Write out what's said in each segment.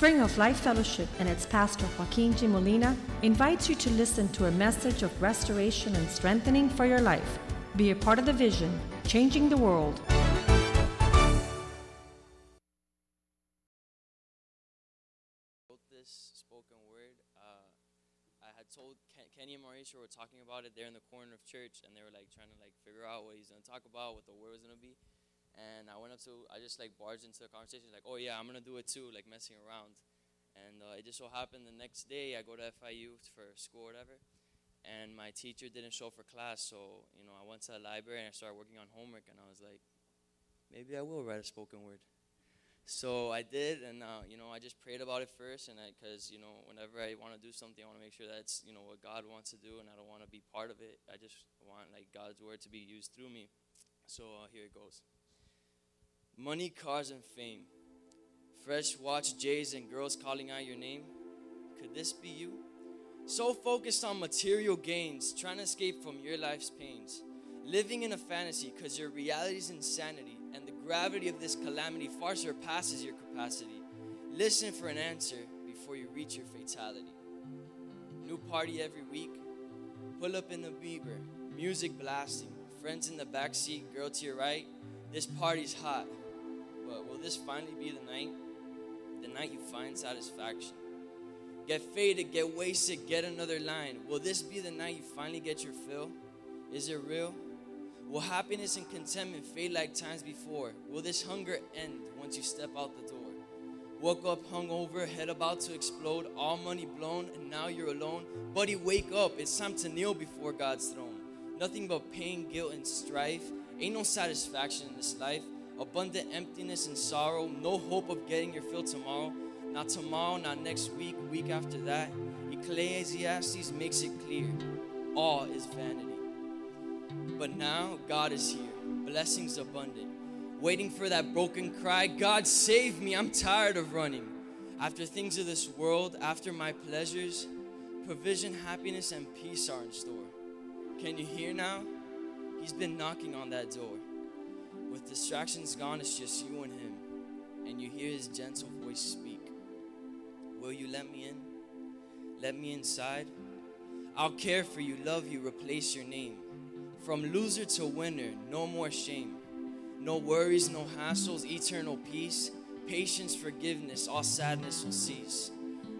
Spring of Life Fellowship and its pastor Joaquin G. Molina invites you to listen to a message of restoration and strengthening for your life. Be a part of the vision, changing the world. this spoken word. Uh, I had told Ken, Kenny and Mauricio were talking about it there in the corner of church, and they were like trying to like figure out what he's gonna talk about, what the word was gonna be. And I went up to, I just like barged into the conversation, like, oh yeah, I'm gonna do it too, like messing around. And uh, it just so happened the next day I go to FIU for school or whatever, and my teacher didn't show for class, so you know I went to the library and I started working on homework, and I was like, maybe I will write a spoken word. So I did, and uh, you know, I just prayed about it first, and because you know, whenever I want to do something, I want to make sure that's you know what God wants to do, and I don't want to be part of it. I just want like God's word to be used through me. So uh, here it goes. Money, cars, and fame. Fresh watch J's and girls calling out your name. Could this be you? So focused on material gains, trying to escape from your life's pains. Living in a fantasy because your reality is insanity and the gravity of this calamity far surpasses your capacity. Listen for an answer before you reach your fatality. New party every week. Pull up in the Beamer, music blasting. Friends in the backseat, girl to your right. This party's hot. But will this finally be the night? The night you find satisfaction. Get faded, get wasted, get another line. Will this be the night you finally get your fill? Is it real? Will happiness and contentment fade like times before? Will this hunger end once you step out the door? Woke up hungover, head about to explode, all money blown, and now you're alone. Buddy, wake up, it's time to kneel before God's throne. Nothing but pain, guilt, and strife. Ain't no satisfaction in this life. Abundant emptiness and sorrow, no hope of getting your fill tomorrow. Not tomorrow, not next week, week after that. Ecclesiastes makes it clear all is vanity. But now God is here, blessings abundant, waiting for that broken cry God, save me, I'm tired of running. After things of this world, after my pleasures, provision, happiness, and peace are in store. Can you hear now? He's been knocking on that door. Distractions gone, it's just you and him, and you hear his gentle voice speak. Will you let me in? Let me inside? I'll care for you, love you, replace your name. From loser to winner, no more shame. No worries, no hassles, eternal peace. Patience, forgiveness, all sadness will cease.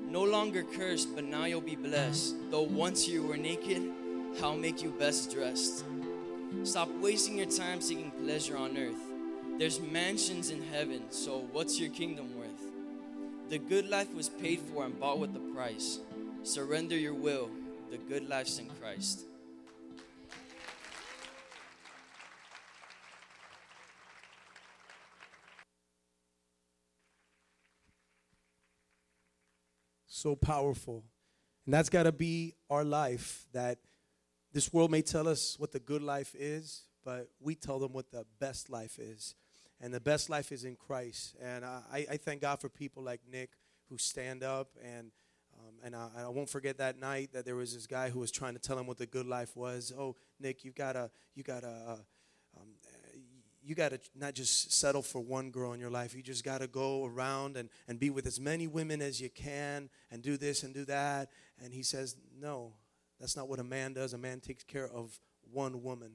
No longer cursed, but now you'll be blessed. Though once you were naked, I'll make you best dressed. Stop wasting your time seeking pleasure on earth. There's mansions in heaven, so what's your kingdom worth? The good life was paid for and bought with a price. Surrender your will, the good life's in Christ. so powerful. And that's got to be our life that this world may tell us what the good life is, but we tell them what the best life is. And the best life is in Christ. And I, I thank God for people like Nick who stand up. And, um, and I, I, won't forget that night that there was this guy who was trying to tell him what the good life was. Oh, Nick, you gotta, you gotta, uh, um, you got to not just settle for one girl in your life. You just got to go around and, and be with as many women as you can and do this and do that. And he says, No, that's not what a man does. A man takes care of one woman.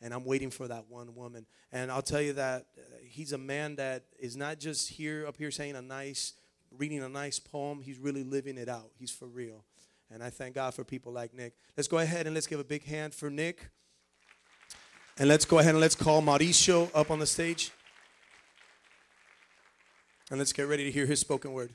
And I'm waiting for that one woman. And I'll tell you that uh, he's a man that is not just here up here saying a nice, reading a nice poem. He's really living it out. He's for real. And I thank God for people like Nick. Let's go ahead and let's give a big hand for Nick. And let's go ahead and let's call Mauricio up on the stage. And let's get ready to hear his spoken word.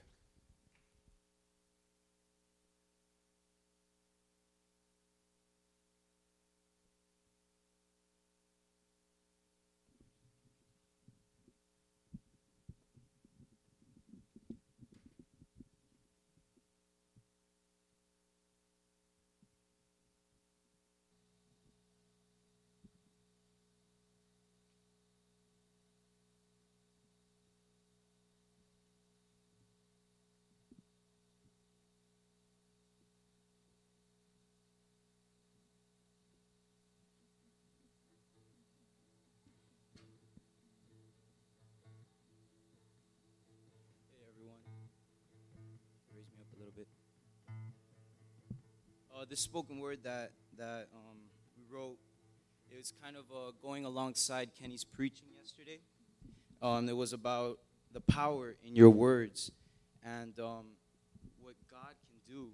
Uh, this spoken word that that um, we wrote, it was kind of uh, going alongside Kenny's preaching yesterday. Um, it was about the power in your words and um, what God can do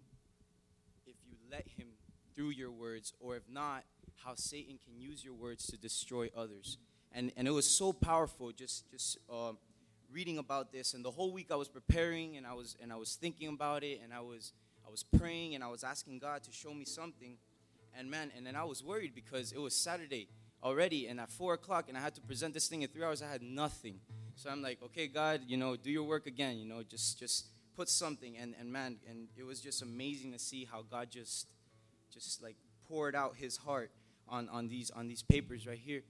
if you let Him through your words, or if not, how Satan can use your words to destroy others. And and it was so powerful. Just just. Um, reading about this and the whole week I was preparing and I was and I was thinking about it and I was I was praying and I was asking God to show me something. And man and then I was worried because it was Saturday already and at four o'clock and I had to present this thing in three hours I had nothing. So I'm like okay God you know do your work again you know just just put something. And and man and it was just amazing to see how God just just like poured out his heart on on these on these papers right here.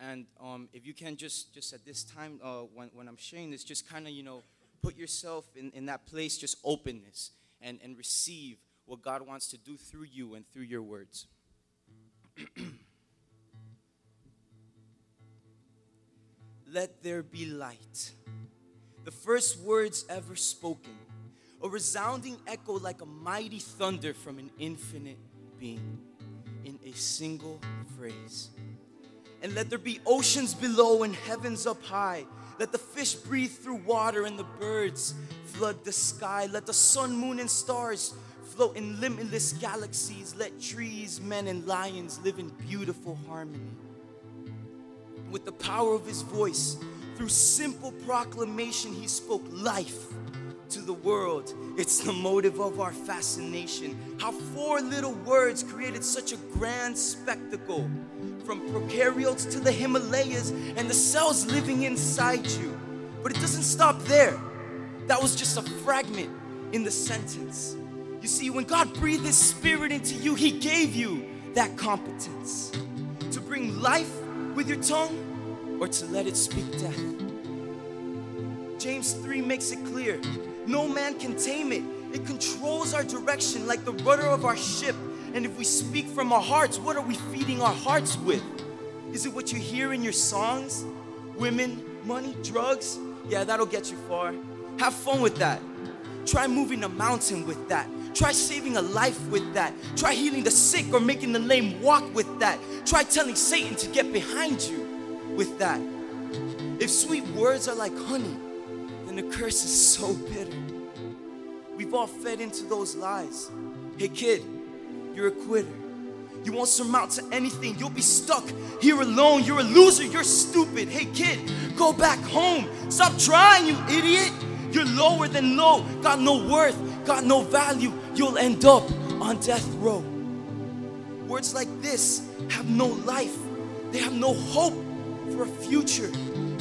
And um, if you can just just at this time uh, when, when i'm sharing this just kind of you know put yourself in, in that place just openness and, and receive what god wants to do through you and through your words. Let there be light. The first words ever spoken. A resounding echo like a mighty thunder from an infinite being in a single phrase. And let there be oceans below and heavens up high. Let the fish breathe through water and the birds flood the sky. Let the sun, moon, and stars float in limitless galaxies. Let trees, men, and lions live in beautiful harmony. With the power of his voice, through simple proclamation, he spoke life to the world. It's the motive of our fascination. How four little words created such a grand spectacle from prokaryotes to the Himalayas and the cells living inside you. But it doesn't stop there. That was just a fragment in the sentence. You see, when God breathed His Spirit into you, He gave you that competence to bring life with your tongue or to let it speak death. James 3 makes it clear no man can tame it. It controls our direction like the rudder of our ship. And if we speak from our hearts, what are we feeding our hearts with? Is it what you hear in your songs? Women, money, drugs? Yeah, that'll get you far. Have fun with that. Try moving a mountain with that. Try saving a life with that. Try healing the sick or making the lame walk with that. Try telling Satan to get behind you with that. If sweet words are like honey, then the curse is so bitter. We've all fed into those lies. Hey, kid, you're a quitter. You won't surmount to anything. You'll be stuck here alone. You're a loser. You're stupid. Hey, kid, go back home. Stop trying, you idiot. You're lower than low. Got no worth. Got no value. You'll end up on death row. Words like this have no life. They have no hope for a future.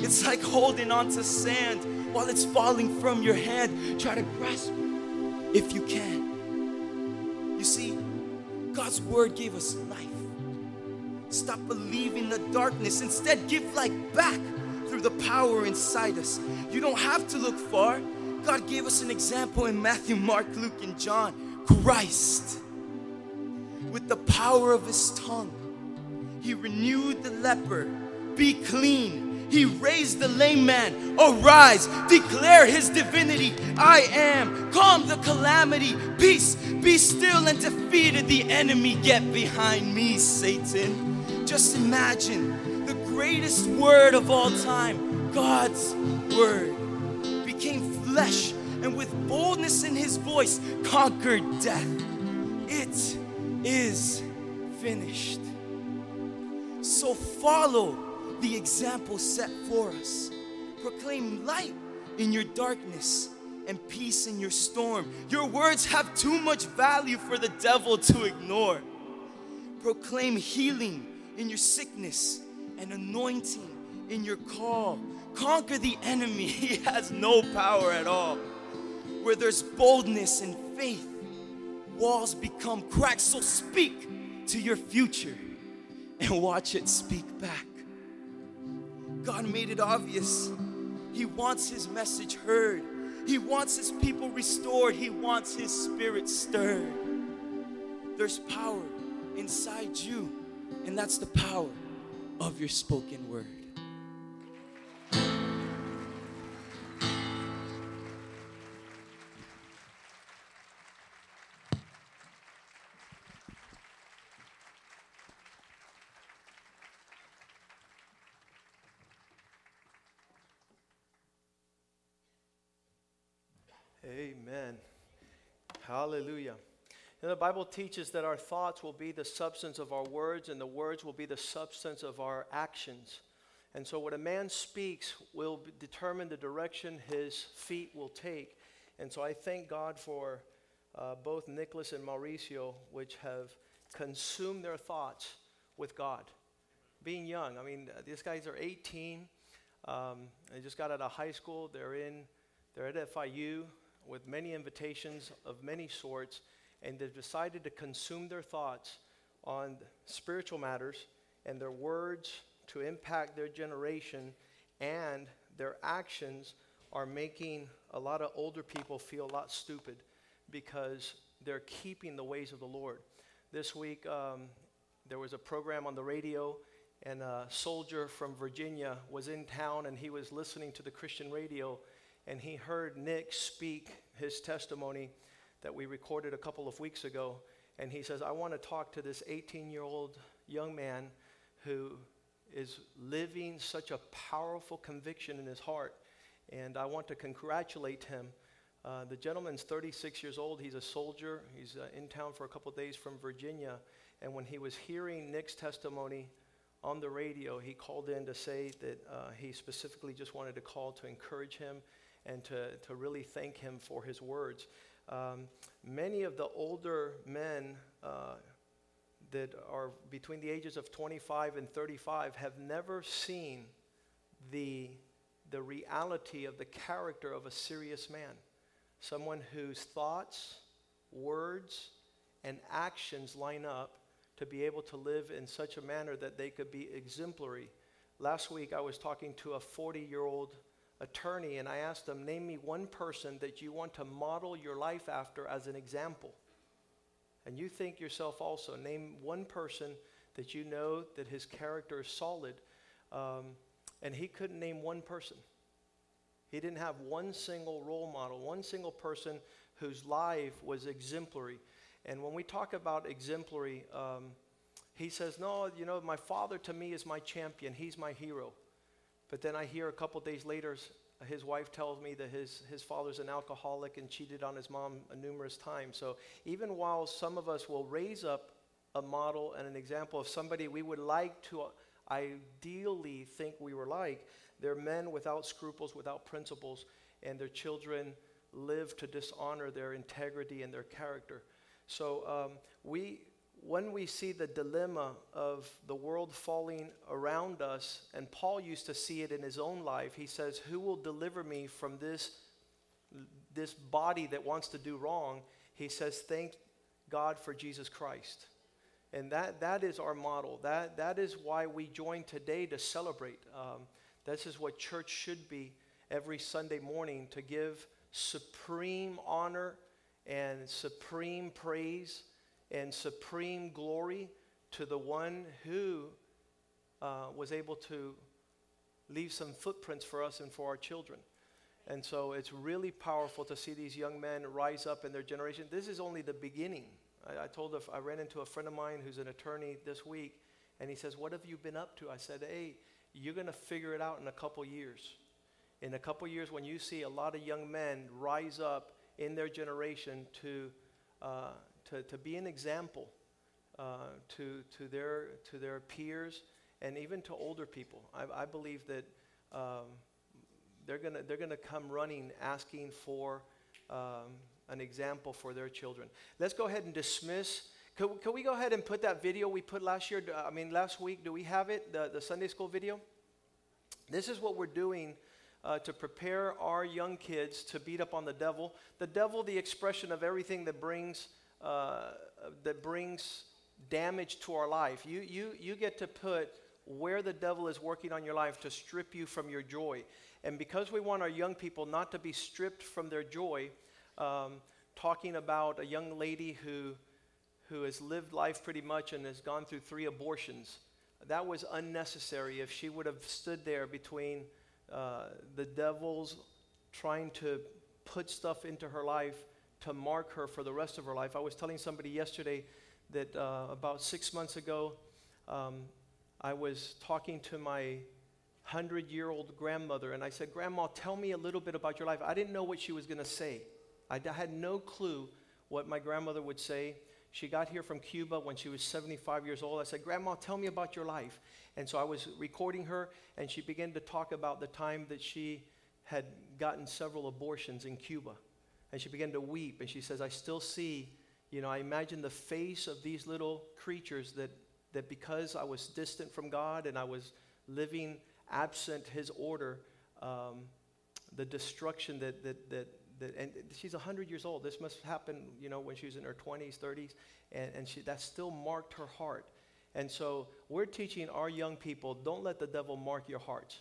It's like holding on to sand while it's falling from your hand. Try to grasp it if you can. You see, God's word gave us life. Stop believing the darkness. Instead, give life back through the power inside us. You don't have to look far. God gave us an example in Matthew, Mark, Luke, and John. Christ, with the power of his tongue, he renewed the leper. Be clean he raised the lame man. Arise, declare his divinity. I am. Calm the calamity. Peace, be still and defeated the enemy. Get behind me, Satan. Just imagine the greatest word of all time, God's word, became flesh and with boldness in his voice conquered death. It is finished. So follow the example set for us. Proclaim light in your darkness and peace in your storm. Your words have too much value for the devil to ignore. Proclaim healing in your sickness and anointing in your call. Conquer the enemy, he has no power at all. Where there's boldness and faith, walls become cracks. So speak to your future and watch it speak back. God made it obvious. He wants His message heard. He wants His people restored. He wants His spirit stirred. There's power inside you, and that's the power of your spoken word. Amen. Hallelujah. And the Bible teaches that our thoughts will be the substance of our words, and the words will be the substance of our actions. And so, what a man speaks will determine the direction his feet will take. And so, I thank God for uh, both Nicholas and Mauricio, which have consumed their thoughts with God. Being young, I mean, uh, these guys are 18. Um, they just got out of high school. They're in, they're at FIU with many invitations of many sorts, and they've decided to consume their thoughts on spiritual matters and their words to impact their generation, and their actions are making a lot of older people feel a lot stupid because they're keeping the ways of the Lord. This week, um, there was a program on the radio, and a soldier from Virginia was in town and he was listening to the Christian radio, and he heard Nick speak his testimony that we recorded a couple of weeks ago. And he says, I want to talk to this 18 year old young man who is living such a powerful conviction in his heart. And I want to congratulate him. Uh, the gentleman's 36 years old. He's a soldier. He's uh, in town for a couple days from Virginia. And when he was hearing Nick's testimony on the radio, he called in to say that uh, he specifically just wanted to call to encourage him and to, to really thank him for his words. Um, many of the older men uh, that are between the ages of 25 and 35 have never seen the, the reality of the character of a serious man. Someone whose thoughts, words, and actions line up to be able to live in such a manner that they could be exemplary. Last week, I was talking to a 40 year old attorney, and I asked them, Name me one person that you want to model your life after as an example. And you think yourself also, name one person that you know that his character is solid. Um, and he couldn't name one person. He didn't have one single role model, one single person whose life was exemplary. And when we talk about exemplary, um, he says, No, you know, my father to me is my champion, he's my hero. But then I hear a couple days later, his wife tells me that his, his father's an alcoholic and cheated on his mom numerous times. So even while some of us will raise up a model and an example of somebody we would like to uh, ideally think we were like, they're men without scruples, without principles, and their children live to dishonor their integrity and their character. So um, we, when we see the dilemma of the world falling around us, and Paul used to see it in his own life, he says, Who will deliver me from this, this body that wants to do wrong? He says, Thank God for Jesus Christ. And that, that is our model. That, that is why we join today to celebrate. Um, this is what church should be every Sunday morning to give supreme honor and supreme praise and supreme glory to the one who uh, was able to leave some footprints for us and for our children. And so it's really powerful to see these young men rise up in their generation. This is only the beginning. I, I told, a, I ran into a friend of mine who's an attorney this week, and he says, What have you been up to? I said, Hey, you're going to figure it out in a couple years. In a couple years, when you see a lot of young men rise up in their generation to, uh, to, to be an example uh, to, to, their, to their peers and even to older people, I, I believe that um, they're going to they're gonna come running asking for um, an example for their children. Let's go ahead and dismiss. Could, could we go ahead and put that video we put last year? I mean, last week, do we have it? The, the Sunday school video? This is what we're doing uh, to prepare our young kids to beat up on the devil. The devil, the expression of everything that brings, uh, that brings damage to our life. You, you, you get to put where the devil is working on your life to strip you from your joy. And because we want our young people not to be stripped from their joy, um, talking about a young lady who, who has lived life pretty much and has gone through three abortions, that was unnecessary if she would have stood there between uh, the devil's trying to put stuff into her life to mark her for the rest of her life. I was telling somebody yesterday that uh, about six months ago, um, I was talking to my hundred year old grandmother, and I said, Grandma, tell me a little bit about your life. I didn't know what she was going to say. I had no clue what my grandmother would say. She got here from Cuba when she was 75 years old. I said, Grandma, tell me about your life. And so I was recording her, and she began to talk about the time that she had gotten several abortions in Cuba. And she began to weep, and she says, I still see, you know, I imagine the face of these little creatures that, that because I was distant from God and I was living absent His order, um, the destruction that, that, that, that, and she's 100 years old. This must happen, you know, when she was in her 20s, 30s, and, and she, that still marked her heart. And so we're teaching our young people don't let the devil mark your hearts.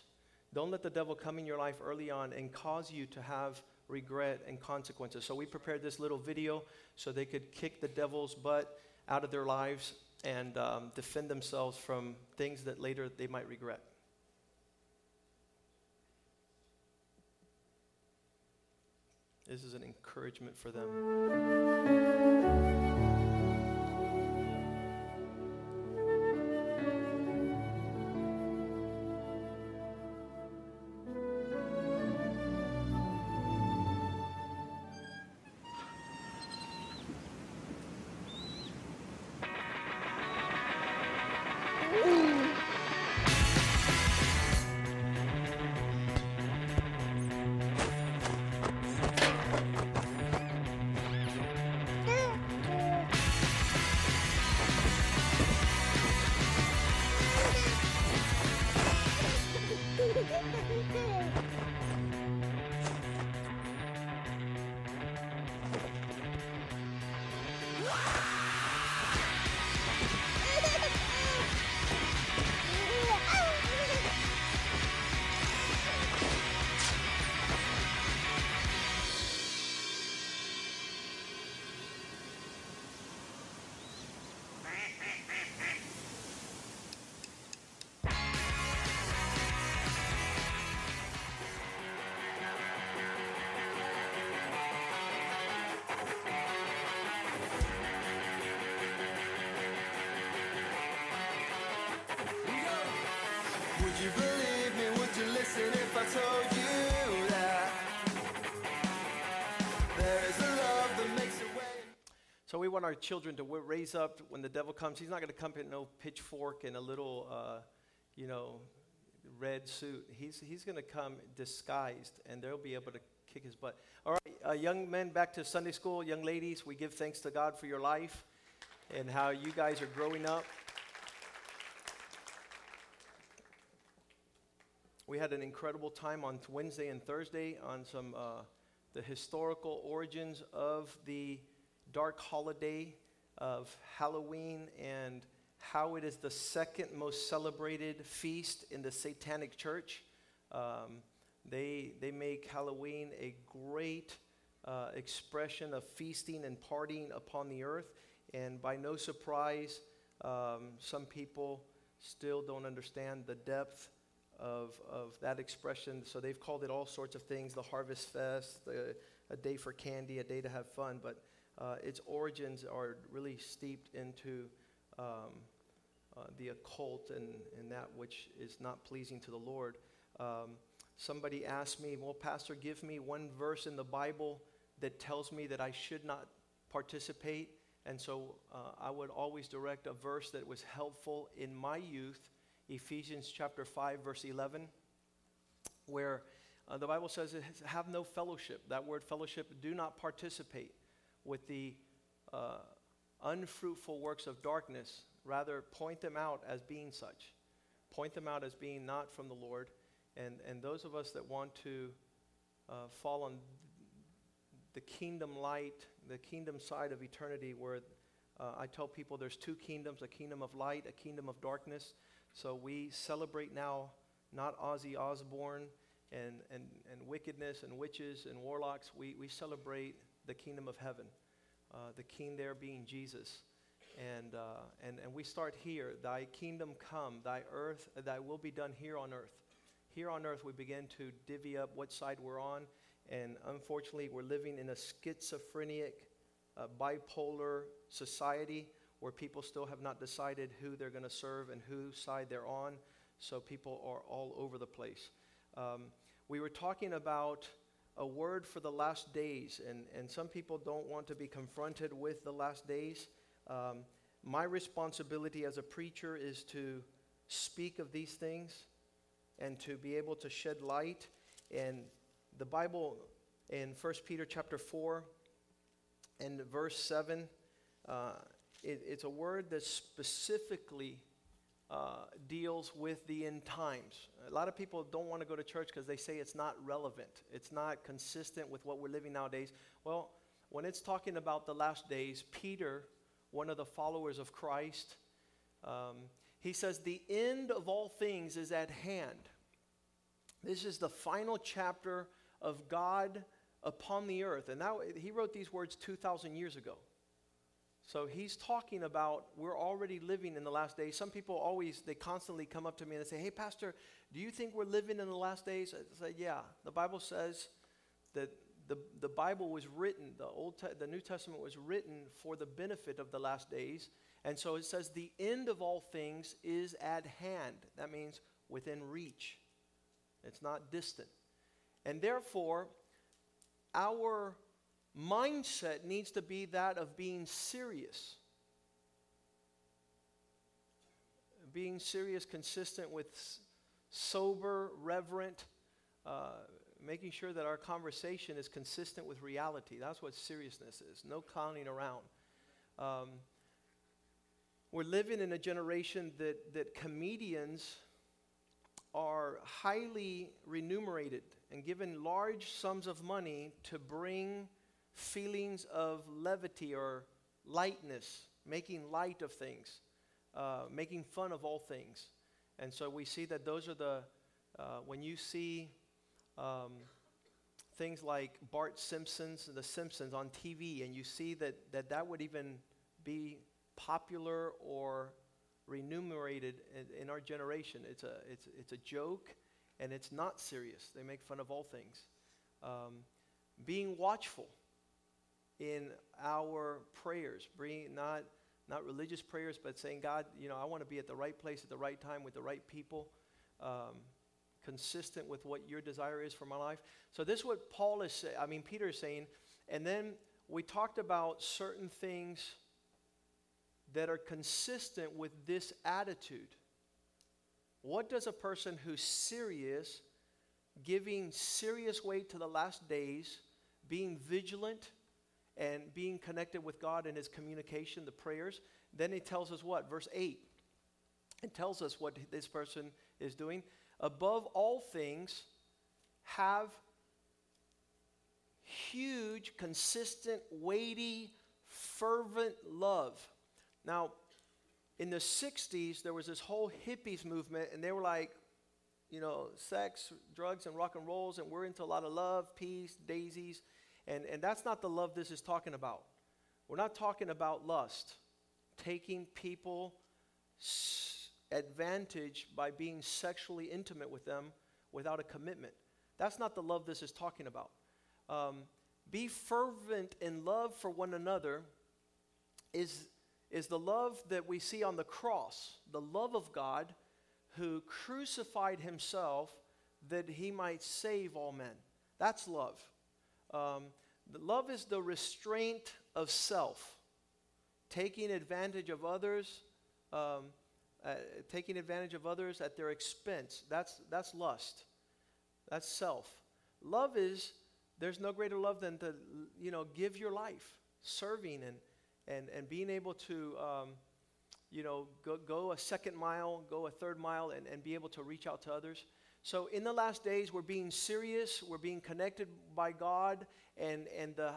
Don't let the devil come in your life early on and cause you to have regret and consequences. So we prepared this little video so they could kick the devil's butt out of their lives and um, defend themselves from things that later they might regret. This is an encouragement for them. Want our children to raise up when the devil comes. He's not going to come in no pitchfork and a little, uh, you know, red suit. He's, he's going to come disguised, and they'll be able to kick his butt. All right, uh, young men, back to Sunday school. Young ladies, we give thanks to God for your life and how you guys are growing up. We had an incredible time on Wednesday and Thursday on some uh, the historical origins of the dark holiday of Halloween and how it is the second most celebrated feast in the Satanic Church. Um, they, they make Halloween a great uh, expression of feasting and partying upon the earth. And by no surprise, um, some people still don't understand the depth of, of that expression. So they've called it all sorts of things the Harvest Fest, the, a day for candy, a day to have fun. But uh, its origins are really steeped into um, uh, the occult and, and that which is not pleasing to the Lord. Um, somebody asked me, Well, Pastor, give me one verse in the Bible that tells me that I should not participate. And so uh, I would always direct a verse that was helpful in my youth Ephesians chapter 5, verse 11, where uh, the Bible says, Have no fellowship. That word fellowship, do not participate with the uh, unfruitful works of darkness. Rather, point them out as being such. Point them out as being not from the Lord. And, and those of us that want to uh, fall on the kingdom light, the kingdom side of eternity, where uh, I tell people there's two kingdoms a kingdom of light, a kingdom of darkness. So we celebrate now not Ozzy Osbourne and, and, and wickedness and witches and warlocks. We, we celebrate the kingdom of heaven, uh, the king there being Jesus. And, uh, and, and we start here. Thy kingdom come, thy earth, thy will be done here on earth. Here on earth, we begin to divvy up what side we're on. And unfortunately, we're living in a schizophrenic, uh, bipolar society where people still have not decided who they're going to serve and whose side they're on. So people are all over the place. Um, we were talking about a word for the last days. And, and some people don't want to be confronted with the last days. Um, my responsibility as a preacher is to speak of these things and to be able to shed light. And the Bible in 1 Peter chapter 4 and verse 7, uh, it, it's a word that specifically uh, deals with the end times. A lot of people don't want to go to church because they say it's not relevant, it's not consistent with what we're living nowadays. Well, when it's talking about the last days, Peter, one of the followers of Christ, um, he says, The end of all things is at hand. This is the final chapter of God upon the earth. And now he wrote these words 2,000 years ago. So he's talking about we're already living in the last days. Some people always, they constantly come up to me and they say, Hey, Pastor, do you think we're living in the last days? I say, Yeah. The Bible says that the, the Bible was written, the, Old Te- the New Testament was written for the benefit of the last days. And so it says, The end of all things is at hand. That means within reach, it's not distant. And therefore, our mindset needs to be that of being serious. Being serious, consistent with sober, reverent, uh, making sure that our conversation is consistent with reality. That's what seriousness is. No clowning around. Um, we're living in a generation that, that comedians are highly remunerated and given large sums of money to bring feelings of levity or lightness, making light of things, uh, making fun of all things. And so we see that those are the, uh, when you see um, things like Bart Simpson's The Simpsons on TV, and you see that that, that would even be popular or remunerated in, in our generation. It's a, it's, it's a joke and it's not serious. They make fun of all things. Um, being watchful in our prayers, bring not, not religious prayers, but saying, God, you know, I want to be at the right place at the right time with the right people, um, consistent with what your desire is for my life. So this is what Paul is saying, I mean, Peter is saying. And then we talked about certain things that are consistent with this attitude. What does a person who's serious, giving serious weight to the last days, being vigilant, and being connected with God in his communication, the prayers, then it tells us what? Verse 8. It tells us what this person is doing. Above all things, have huge, consistent, weighty, fervent love. Now, in the 60s, there was this whole hippies movement, and they were like, you know, sex, drugs, and rock and rolls, and we're into a lot of love, peace, daisies. And, and that's not the love this is talking about. We're not talking about lust, taking people advantage by being sexually intimate with them without a commitment. That's not the love this is talking about. Um, be fervent in love for one another is, is the love that we see on the cross, the love of God who crucified himself that he might save all men. That's love. Um, love is the restraint of self, taking advantage of others, um, uh, taking advantage of others at their expense. That's, that's lust. That's self. Love is, there's no greater love than to, you know, give your life, serving and, and, and being able to, um, you know, go, go a second mile, go a third mile, and, and be able to reach out to others. So in the last days, we're being serious, we're being connected by God, and, and the,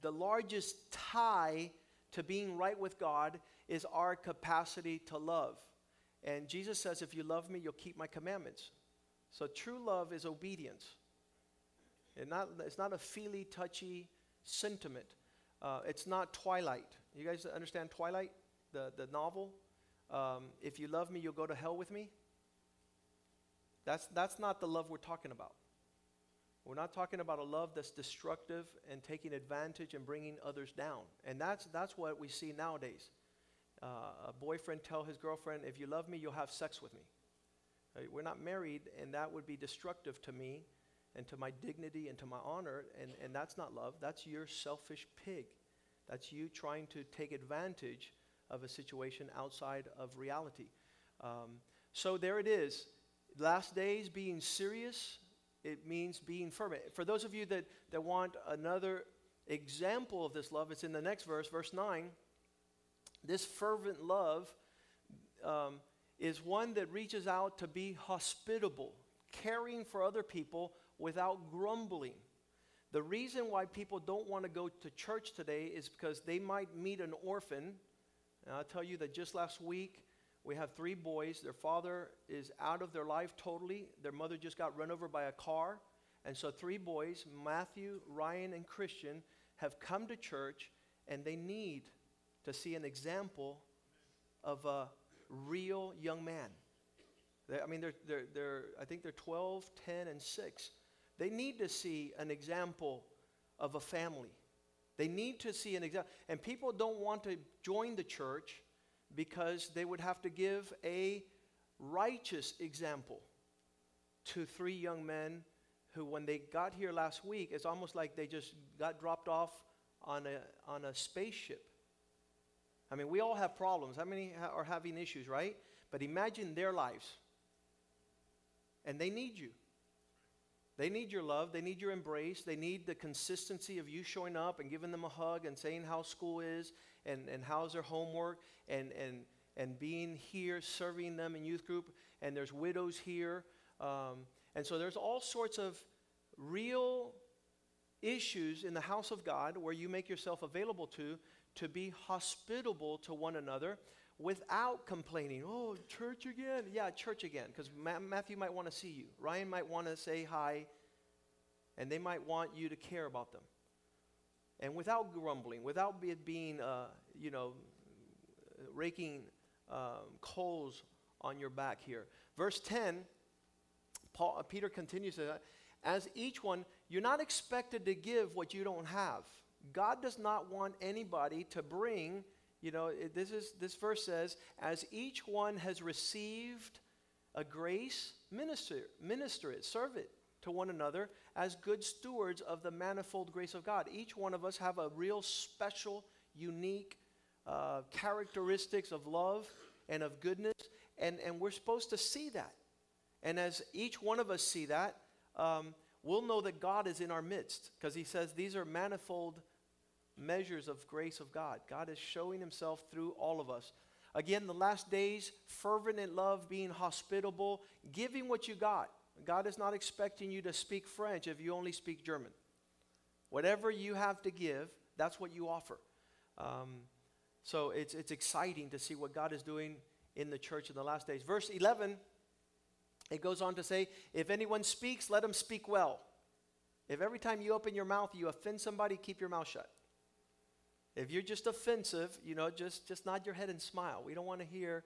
the largest tie to being right with God is our capacity to love. And Jesus says, If you love me, you'll keep my commandments. So true love is obedience. And not, it's not a feely, touchy sentiment. Uh, it's not Twilight. You guys understand Twilight, the, the novel? Um, if you love me, you'll go to hell with me. That's, that's not the love we're talking about. We're not talking about a love that's destructive and taking advantage and bringing others down. And that's, that's what we see nowadays. Uh, a boyfriend tell his girlfriend, if you love me, you'll have sex with me. Uh, We're not married, and that would be destructive to me. and to my dignity and to my honor. And, and that's not love. That's your selfish pig. That's you trying to take advantage of a situation outside of reality. Um, so there it is. Last days being serious, it means being fervent. For those of you that, that want another example of this love, it's in the next verse, verse 9. This fervent love um, is one that reaches out to be hospitable, caring for other people without grumbling. The reason why people don't want to go to church today is because they might meet an orphan. And I'll tell you that just last week, we have three boys. Their father is out of their life totally. Their mother just got run over by a car. And so, three boys, Matthew, Ryan, and Christian, have come to church and they need to see an example of a real young man. They, I mean, they're, they're, they're, I think they're 12, 10, and 6. They need to see an example of a family. They need to see an example. And people don't want to join the church because they would have to give a righteous example to three young men who, when they got here last week, it's almost like they just got dropped off on a, on a spaceship. I mean, we all have problems. How many are having issues, right? But imagine their lives. And they need you. They need your love. They need your embrace. They need the consistency of you showing up and giving them a hug and saying how school is and, and how's their homework and, and, and being here, serving them in youth group. And there's widows here. Um, and so there's all sorts of real issues in the house of God where you make yourself available to to be hospitable to one another without complaining. Oh, church again? Yeah, church again. Because Ma- Matthew might want to see you. Ryan might want to say hi, and they might want you to care about them. And without grumbling, without it being, uh, you know, raking um, coals on your back here. Verse 10, Paul, uh, Peter continues to as each one, you're not expected to give what you don't have. God does not want anybody to bring, you know, this is this verse says, as each one has received a grace, minister, minister it, serve it to one another as good stewards of the manifold grace of God. Each one of us have a real special, unique uh, characteristics of love and of goodness, and, and we're supposed to see that. And as each one of us see that, um, we'll know that God is in our midst because he says these are manifold measures of grace of God. God is showing himself through all of us. Again, the last days, fervent in love, being hospitable, giving what you got. God is not expecting you to speak French if you only speak German. Whatever you have to give, that's what you offer. Um, so it's, it's exciting to see what God is doing in the church in the last days. Verse 11 it goes on to say, if anyone speaks, let him speak well. If every time you open your mouth you offend somebody, keep your mouth shut. If you're just offensive, you know, just, just nod your head and smile. We don't want to hear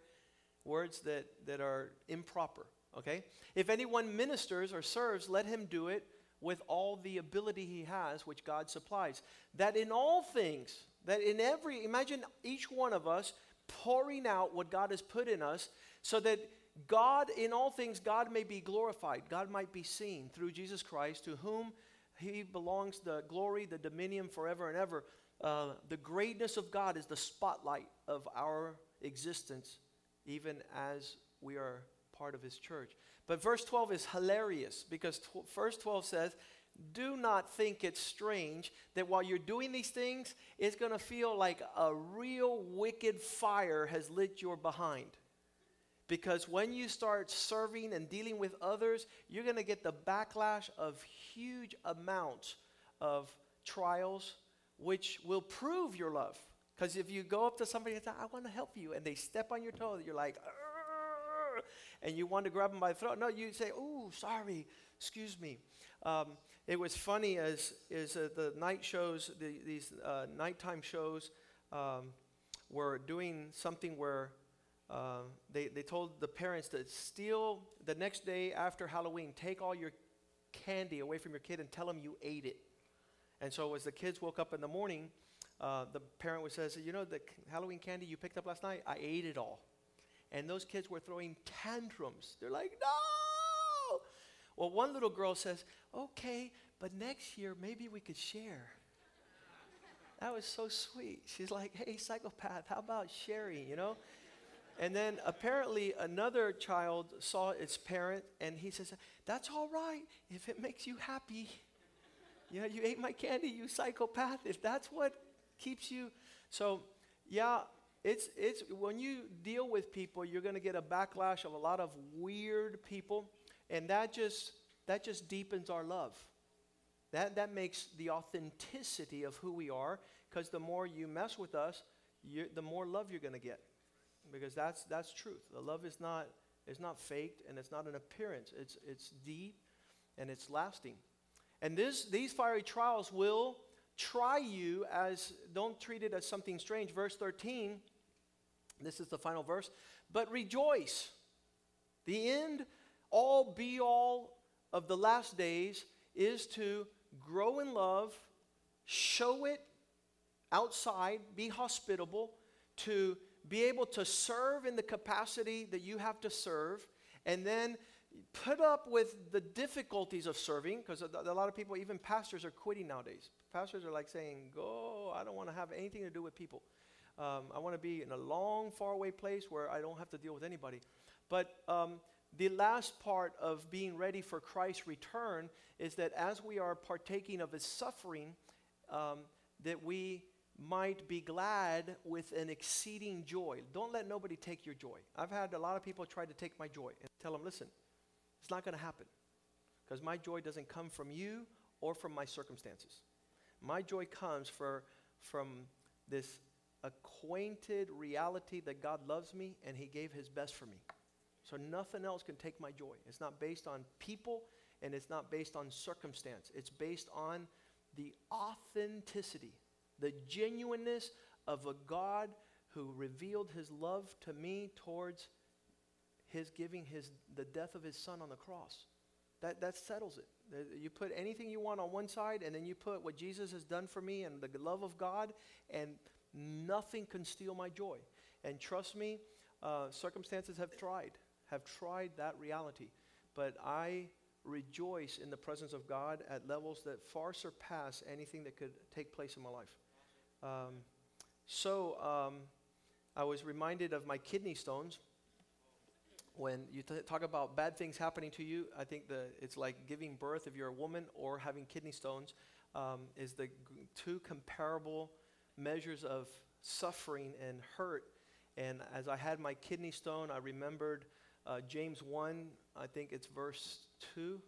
words that, that are improper, okay? If anyone ministers or serves, let him do it with all the ability he has, which God supplies. That in all things, that in every, imagine each one of us pouring out what God has put in us so that God, in all things, God may be glorified. God might be seen through Jesus Christ, to whom he belongs the glory, the dominion forever and ever. Uh, the greatness of God is the spotlight of our existence, even as we are part of his church. But verse 12 is hilarious because verse 12 says, Do not think it's strange that while you're doing these things, it's going to feel like a real wicked fire has lit your behind. Because when you start serving and dealing with others, you're going to get the backlash of huge amounts of trials, which will prove your love. Because if you go up to somebody and say, I want to help you, and they step on your toe, you're like, and you want to grab them by the throat. No, you say, Oh, sorry, excuse me. Um, it was funny as, as uh, the night shows, the, these uh, nighttime shows, um, were doing something where uh, they, they told the parents to steal the next day after Halloween, take all your candy away from your kid and tell them you ate it. And so as the kids woke up in the morning, uh, the parent would say, you know, the Halloween candy you picked up last night, I ate it all. And those kids were throwing tantrums. They're like, no! Well, one little girl says, Okay, but next year maybe we could share. That was so sweet. She's like, Hey, psychopath, how about sharing, you know? And then apparently another child saw its parent and he says, That's all right if it makes you happy. You know, you ate my candy, you psychopath. If that's what keeps you. So, yeah, it's, it's when you deal with people, you're going to get a backlash of a lot of weird people. And that just, that just deepens our love. That, that makes the authenticity of who we are, because the more you mess with us, you, the more love you're going to get because that's that's truth. The love is not is not faked and it's not an appearance. It's it's deep and it's lasting. And this these fiery trials will try you as don't treat it as something strange. Verse 13, this is the final verse, but rejoice. The end all be all of the last days is to grow in love, show it outside, be hospitable, to be able to serve in the capacity that you have to serve, and then put up with the difficulties of serving, because a, a lot of people, even pastors, are quitting nowadays. Pastors are like saying, Go, I don't want to have anything to do with people. Um, I want to be in a long, faraway place where I don't have to deal with anybody. But um, the last part of being ready for Christ's return is that as we are partaking of his suffering, um, that we might be glad with an exceeding joy. Don't let nobody take your joy. I've had a lot of people try to take my joy and tell them, listen, it's not going to happen because my joy doesn't come from you or from my circumstances. My joy comes for, from this acquainted reality that God loves me and He gave His best for me. So nothing else can take my joy. It's not based on people and it's not based on circumstance. It's based on the authenticity the genuineness of a God who revealed his love to me towards his giving his, the death of his son on the cross. That, that settles it. You put anything you want on one side, and then you put what Jesus has done for me and the love of God, and nothing can steal my joy. And trust me, uh, circumstances have tried, have tried that reality. But I rejoice in the presence of God at levels that far surpass anything that could take place in my life. Um, so um, I was reminded of my kidney stones. When you t- talk about bad things happening to you, I think the, it's like giving birth if you're a woman or having kidney stones um, is the g- two comparable measures of suffering and hurt. And as I had my kidney stone, I remembered uh, James 1, I think it's verse 2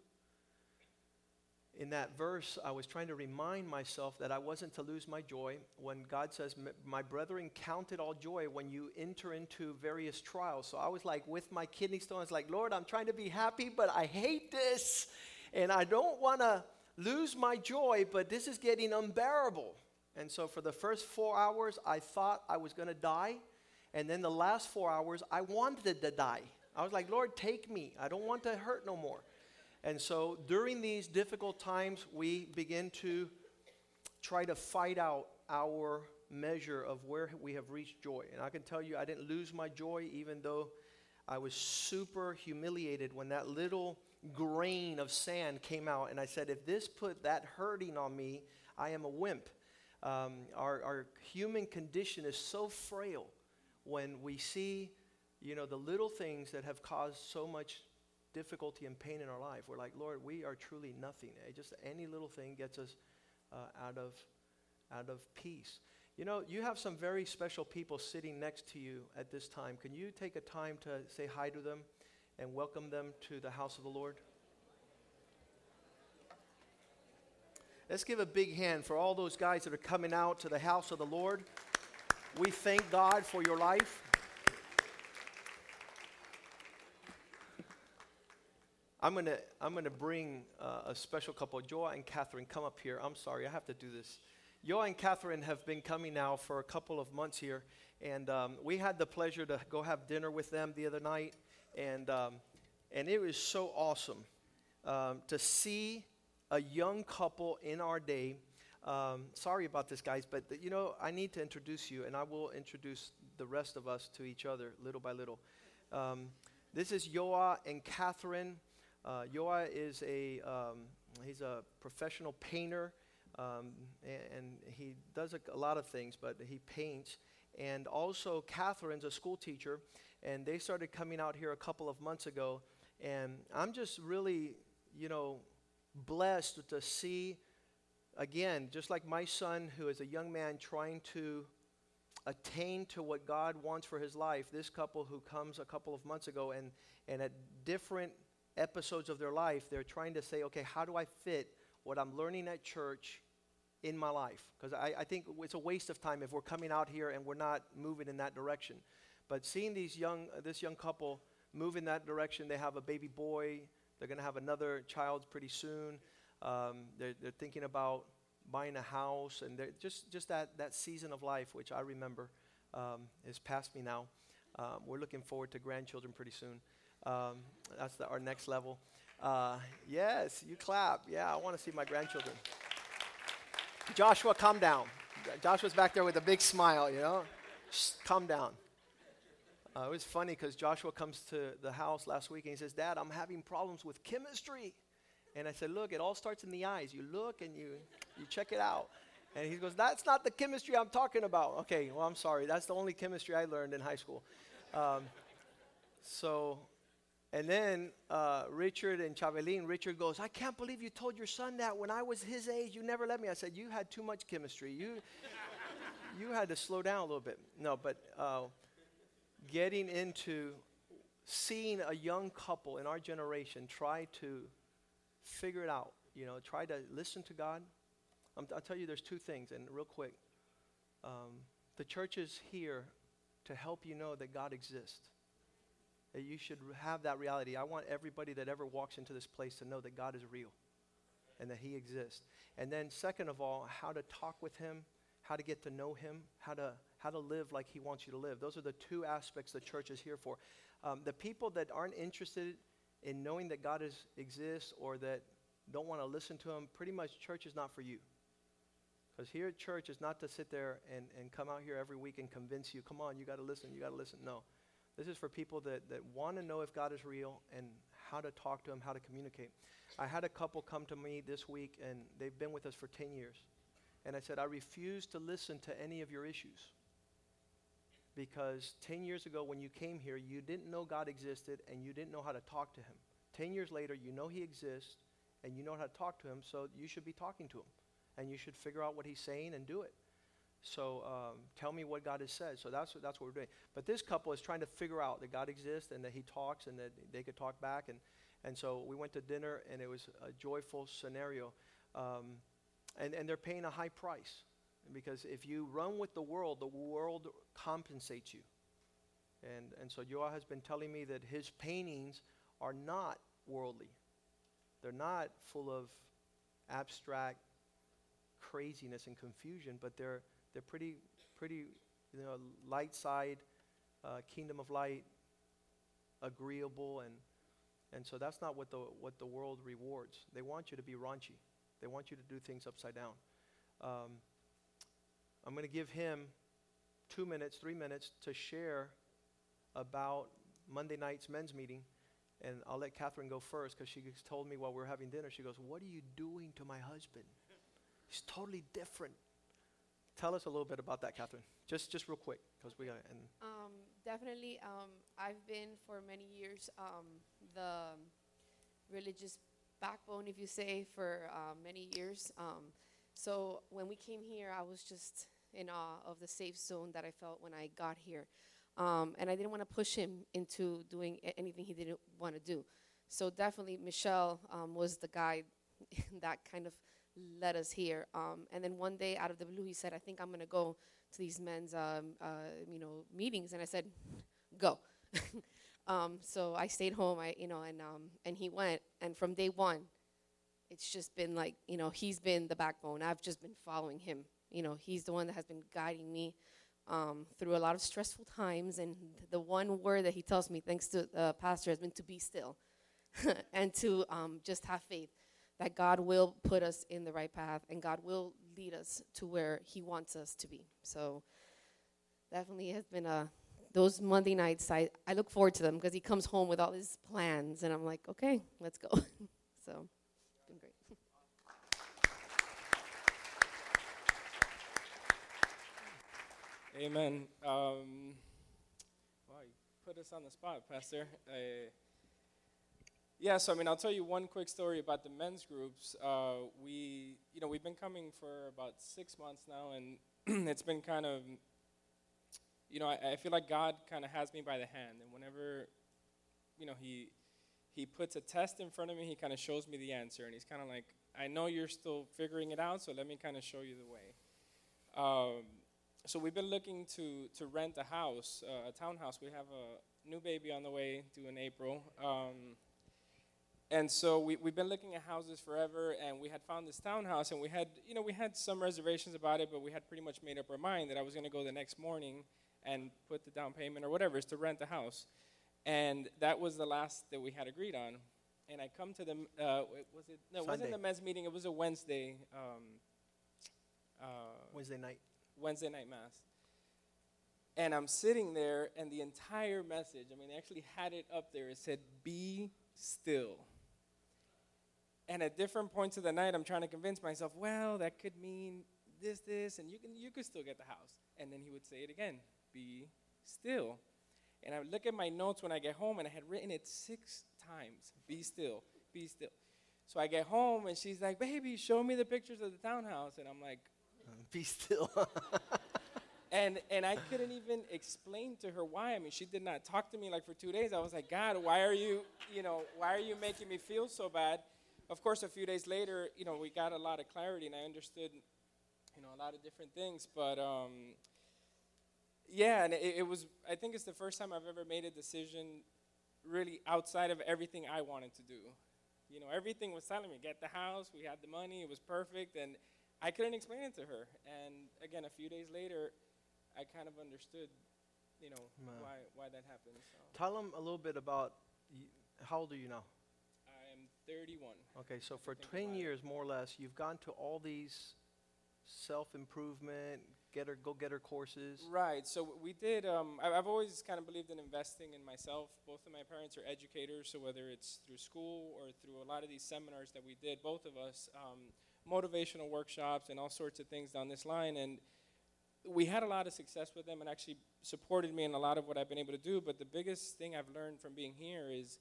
in that verse, I was trying to remind myself that I wasn't to lose my joy when God says, My brethren, count it all joy when you enter into various trials. So I was like, with my kidney stones, like, Lord, I'm trying to be happy, but I hate this. And I don't want to lose my joy, but this is getting unbearable. And so for the first four hours, I thought I was going to die. And then the last four hours, I wanted to die. I was like, Lord, take me. I don't want to hurt no more. And so during these difficult times, we begin to try to fight out our measure of where we have reached joy. And I can tell you, I didn't lose my joy, even though I was super humiliated when that little grain of sand came out. And I said, if this put that hurting on me, I am a wimp. Um, our, our human condition is so frail when we see, you know, the little things that have caused so much difficulty and pain in our life, we're like, Lord, we are truly nothing. Eh, just any little thing gets us uh, out of out of peace. You know, you have some very special people sitting next to you at this time. Can you take a time to say hi to them and welcome them to the house of the Lord? Let's give a big hand for all those guys that are coming out to the house of the Lord. We thank God for your life. I'm going to I'm gonna bring uh, a special couple. Joa and Catherine, come up here. I'm sorry, I have to do this. Joa and Catherine have been coming now for a couple of months here, and um, we had the pleasure to go have dinner with them the other night, and, um, and it was so awesome um, to see a young couple in our day. Um, sorry about this, guys, but you know, I need to introduce you, and I will introduce the rest of us to each other little by little. Um, this is Joa and Catherine. Uh, is a um, he's a professional painter, um, and, and he does a, a lot of things, but he paints. And also, Catherine's a school teacher, and they started coming out here a couple of months ago. And I'm just really, you know, blessed to see, again, just like my son, who is a young man trying to attain to what God wants for his life, this couple who comes a couple of months ago and, and at different episodes of their life, they're trying to say, okay, how do I fit what I'm learning at church in my life? Because I, I think it's a waste of time if we're coming out here and we're not moving in that direction. But seeing these young, uh, this young couple move in that direction, they have a baby boy, they're going to have another child pretty soon. Um, they're, they're thinking about buying a house, and just, just that, that season of life, which I remember, um, is past me now. Um, we're looking forward to grandchildren pretty soon. Um, that's the, our next level. Uh, yes, you clap. Yeah, I want to see my grandchildren. Joshua, calm down. Joshua's back there with a big smile, you know. Shh, calm down. Uh, it was funny because Joshua comes to the house last week and he says, Dad, I'm having problems with chemistry. And I said, Look, it all starts in the eyes. You look and you, you check it out. And he goes, That's not the chemistry I'm talking about. Okay, well, I'm sorry. That's the only chemistry I learned in high school. Um, so, and then uh, Richard and Chavelin, Richard goes, I can't believe you told your son that when I was his age. You never let me. I said, You had too much chemistry. You, you had to slow down a little bit. No, but uh, getting into seeing a young couple in our generation try to figure it out, you know, try to listen to God. Um, I'll tell you, there's two things, and real quick. Um, the church is here to help you know that God exists. That you should have that reality. I want everybody that ever walks into this place to know that God is real and that He exists. And then, second of all, how to talk with Him, how to get to know Him, how to how to live like He wants you to live. Those are the two aspects the church is here for. Um, the people that aren't interested in knowing that God is, exists or that don't want to listen to Him, pretty much church is not for you. Because here at church is not to sit there and, and come out here every week and convince you, come on, you got to listen, you got to listen. No. This is for people that, that want to know if God is real and how to talk to Him, how to communicate. I had a couple come to me this week, and they've been with us for 10 years. And I said, I refuse to listen to any of your issues because 10 years ago when you came here, you didn't know God existed and you didn't know how to talk to Him. 10 years later, you know He exists and you know how to talk to Him, so you should be talking to Him. And you should figure out what He's saying and do it. So um, tell me what God has said. So that's, that's what we're doing. But this couple is trying to figure out that God exists and that He talks and that they could talk back. And, and so we went to dinner and it was a joyful scenario. Um, and, and they're paying a high price. Because if you run with the world, the world compensates you. And, and so Yoa has been telling me that his paintings are not worldly. They're not full of abstract craziness and confusion, but they're, they're pretty, pretty you know, light side, uh, kingdom of light, agreeable, and, and so that's not what the, what the world rewards. They want you to be raunchy. They want you to do things upside down. Um, I'm going to give him two minutes, three minutes to share about Monday night's men's meeting. And I'll let Catherine go first because she told me while we were having dinner, she goes, What are you doing to my husband? He's totally different. Tell us a little bit about that, Catherine. Just, just real quick, because we got and Um, definitely, um, I've been for many years um, the religious backbone, if you say, for uh, many years. Um, so when we came here, I was just in awe of the safe zone that I felt when I got here. Um, and I didn't want to push him into doing anything he didn't want to do. So definitely, Michelle um, was the guy that kind of led us here. Um, and then one day, out of the blue, he said, "I think I'm going to go to these men's, um, uh, you know, meetings." And I said, "Go." um, so I stayed home. I, you know, and um, and he went. And from day one, it's just been like, you know, he's been the backbone. I've just been following him. You know, he's the one that has been guiding me um, through a lot of stressful times. And the one word that he tells me, thanks to the pastor, has been to be still and to um, just have faith that God will put us in the right path and God will lead us to where he wants us to be. So definitely has been a those Monday nights, I, I look forward to them because he comes home with all his plans, and I'm like, okay, let's go. so, been great. Amen. Um, you put us on the spot, Pastor. Uh, yeah, so I mean, I'll tell you one quick story about the men's groups. Uh, we, you know, we've been coming for about six months now, and it's been kind of, you know, I, I feel like God kind of has me by the hand, and whenever, you know, he he puts a test in front of me, he kind of shows me the answer, and he's kind of like, I know you're still figuring it out, so let me kind of show you the way. Um, so we've been looking to to rent a house, uh, a townhouse. We have a new baby on the way due in April. Um, and so we, we've been looking at houses forever and we had found this townhouse and we had you know we had some reservations about it but we had pretty much made up our mind that i was going to go the next morning and put the down payment or whatever is to rent the house and that was the last that we had agreed on and i come to the uh, was it no it wasn't the men's meeting it was a wednesday um, uh, Wednesday night. Wednesday night mass. And I'm sitting there, and the entire message, I mean, they actually had it up there. It said, Be still. And at different points of the night, I'm trying to convince myself, well, that could mean this, this, and you can you could still get the house. And then he would say it again, be still. And I would look at my notes when I get home, and I had written it six times, be still, be still. So I get home, and she's like, baby, show me the pictures of the townhouse. And I'm like, Be still. and and I couldn't even explain to her why. I mean, she did not talk to me like for two days. I was like, God, why are you, you know, why are you making me feel so bad? Of course, a few days later, you know, we got a lot of clarity, and I understood, you know, a lot of different things. But um, yeah, and it, it was. I think it's the first time I've ever made a decision, really outside of everything I wanted to do. You know, everything was telling me, get the house. We had the money. It was perfect, and I couldn't explain it to her. And again, a few days later, I kind of understood, you know, Wow. why why that happened. So Tell them a little bit about y- how old are you now? I am 31. Okay, so for Think 10 about it. years, more or less, you've gone to all these self improvement, getter, go getter courses. Right. So we did. Um, I, I've always kind of believed in investing in myself. Both of my parents are educators, so whether it's through school or through a lot of these seminars that we did, both of us, um, motivational workshops and all sorts of things down this line, and we had a lot of success with them, and actually supported me in a lot of what I've been able to do. But the biggest thing I've learned from being here is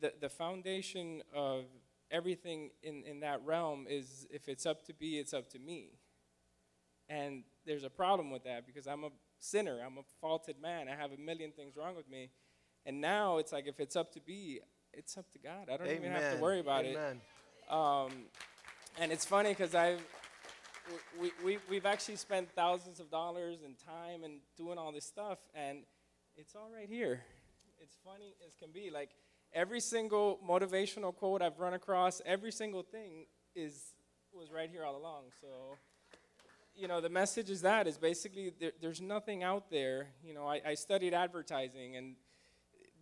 the the foundation of everything in, in that realm is if it's up to be, it's up to me. And there's a problem with that because I'm a sinner. I'm a faulted man. I have a million things wrong with me. And now it's like if it's up to be, it's up to God. I don't even have to worry about Amen. it. Um, and it's funny because I've we, we, we've actually spent thousands of dollars and time and doing all this stuff, and it's all right here. It's funny as can be. Like every single motivational quote I've run across, every single thing is was right here all along. So, you know, the message is that is basically there, there's nothing out there. You know, I, I studied advertising, and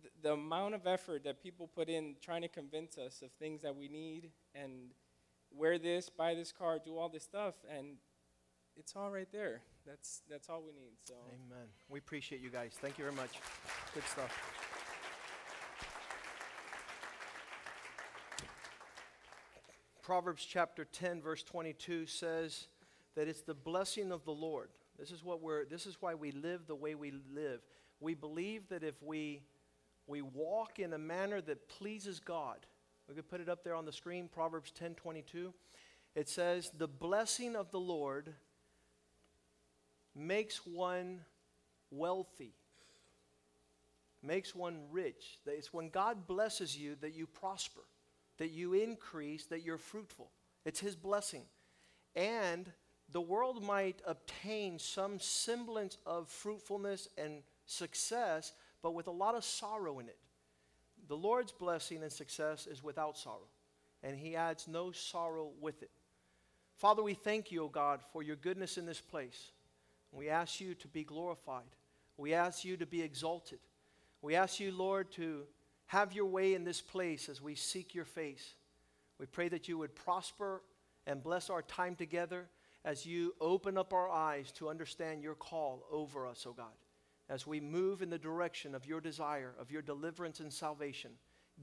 th- the amount of effort that people put in trying to convince us of things that we need and wear this, buy this car, do all this stuff, and it's all right there. That's that's all we need. So. Amen. We appreciate you guys. Thank you very much. Good stuff. Proverbs chapter 10 verse 22 says that it's the blessing of the Lord. This is what we're this is why we live the way we live. We believe that if we we walk in a manner that pleases God. We could put it up there on the screen Proverbs 10:22. It says the blessing of the Lord makes one wealthy, makes one rich. It's when God blesses you that you prosper, that you increase, that you're fruitful. It's His blessing. And the world might obtain some semblance of fruitfulness and success, but with a lot of sorrow in it. The Lord's blessing and success is without sorrow, and He adds no sorrow with it. Father, we thank you, O God, for your goodness in this place. We ask you to be glorified. We ask you to be exalted. We ask you, Lord, to have your way in this place as we seek your face. We pray that you would prosper and bless our time together as you open up our eyes to understand your call over us, O God. as we move in the direction of your desire, of your deliverance and salvation.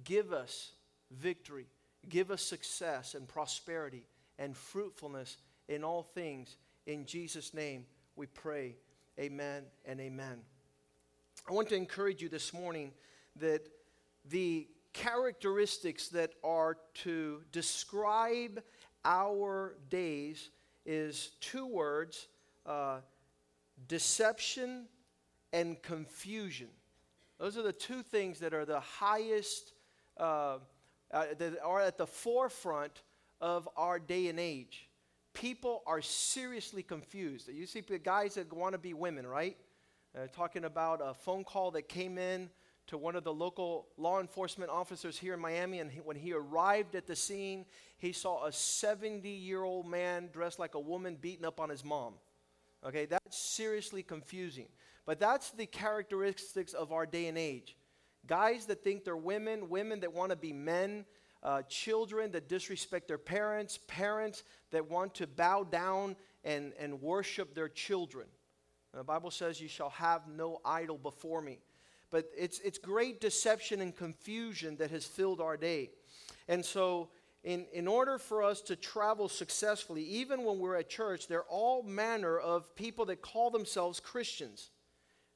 Give us victory, give us success and prosperity and fruitfulness in all things. In Jesus' name we pray. Amen and amen. I want to encourage you this morning that the characteristics that are to describe our days is two words uh, deception and confusion. Those are the two things that are the highest, uh, uh, that are at the forefront of our day and age. People are seriously confused. You see guys that want to be women, right? Uh, talking about a phone call that came in to one of the local law enforcement officers here in Miami, and he, when he arrived at the scene, he saw a 70 year old man dressed like a woman beating up on his mom. Okay, that's seriously confusing. But that's the characteristics of our day and age. Guys that think they're women, women that want to be men, uh, children that disrespect their parents, parents that want to bow down and, and worship their children. And the Bible says, You shall have no idol before me. But it's, it's great deception and confusion that has filled our day. And so, in, in order for us to travel successfully, even when we're at church, there are all manner of people that call themselves Christians.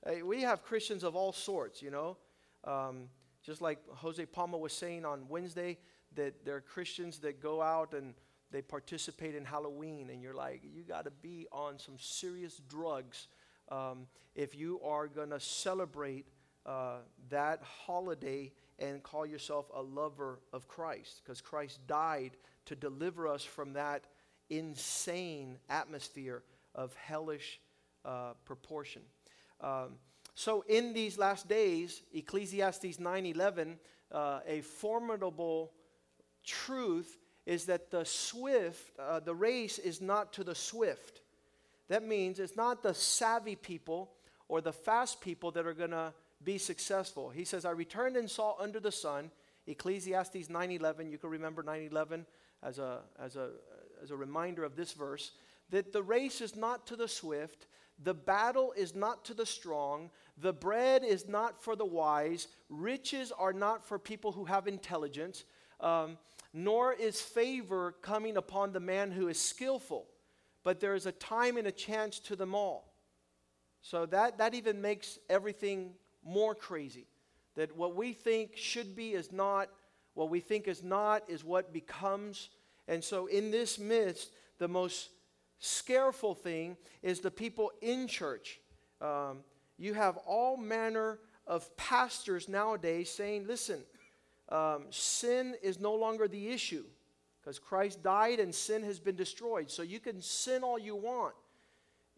Uh, we have Christians of all sorts, you know. Um, just like Jose Palma was saying on Wednesday, that there are Christians that go out and they participate in Halloween, and you're like, you got to be on some serious drugs um, if you are going to celebrate uh, that holiday and call yourself a lover of Christ, because Christ died to deliver us from that insane atmosphere of hellish uh, proportion. Um, so, in these last days, Ecclesiastes 9:11, uh, a formidable truth is that the swift, uh, the race is not to the swift. That means it's not the savvy people or the fast people that are going to be successful. He says, I returned and saw under the sun, Ecclesiastes 9.11, you can remember 9.11 as a, as, a, as a reminder of this verse, that the race is not to the swift, the battle is not to the strong, the bread is not for the wise, riches are not for people who have intelligence, um, nor is favor coming upon the man who is skillful, but there is a time and a chance to them all. So that, that even makes everything more crazy. That what we think should be is not, what we think is not is what becomes. And so, in this midst, the most scareful thing is the people in church. Um, you have all manner of pastors nowadays saying, listen, um, sin is no longer the issue because Christ died and sin has been destroyed. So you can sin all you want.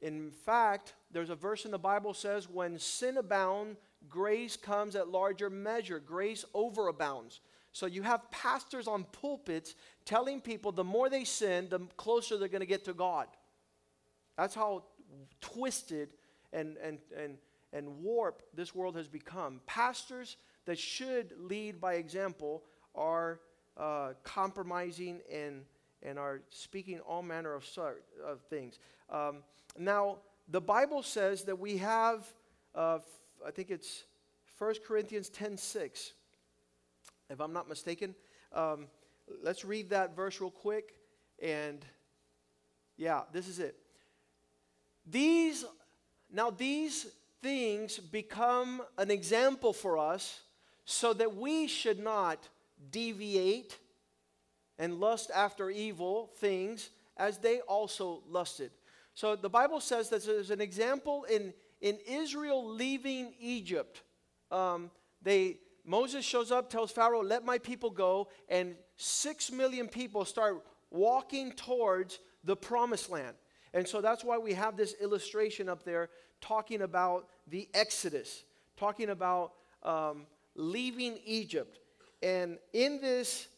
In fact, there's a verse in the Bible says, when sin abounds, grace comes at larger measure, grace overabounds. So you have pastors on pulpits telling people the more they sin, the closer they're going to get to God. That's how twisted and, and, and, and warped this world has become. Pastors that should lead by example are uh, compromising and, and are speaking all manner of, sort, of things. Um, now, the Bible says that we have uh, I think it's 1 Corinthians 10 6, if I'm not mistaken. Um, let's read that verse real quick. And yeah, this is it. These, now these things become an example for us so that we should not deviate and lust after evil things as they also lusted. So the Bible says that there's an example in in Israel leaving Egypt, um, they, Moses shows up, tells Pharaoh, Let my people go, and six million people start walking towards the promised land. And so that's why we have this illustration up there talking about the Exodus, talking about um, leaving Egypt. And in this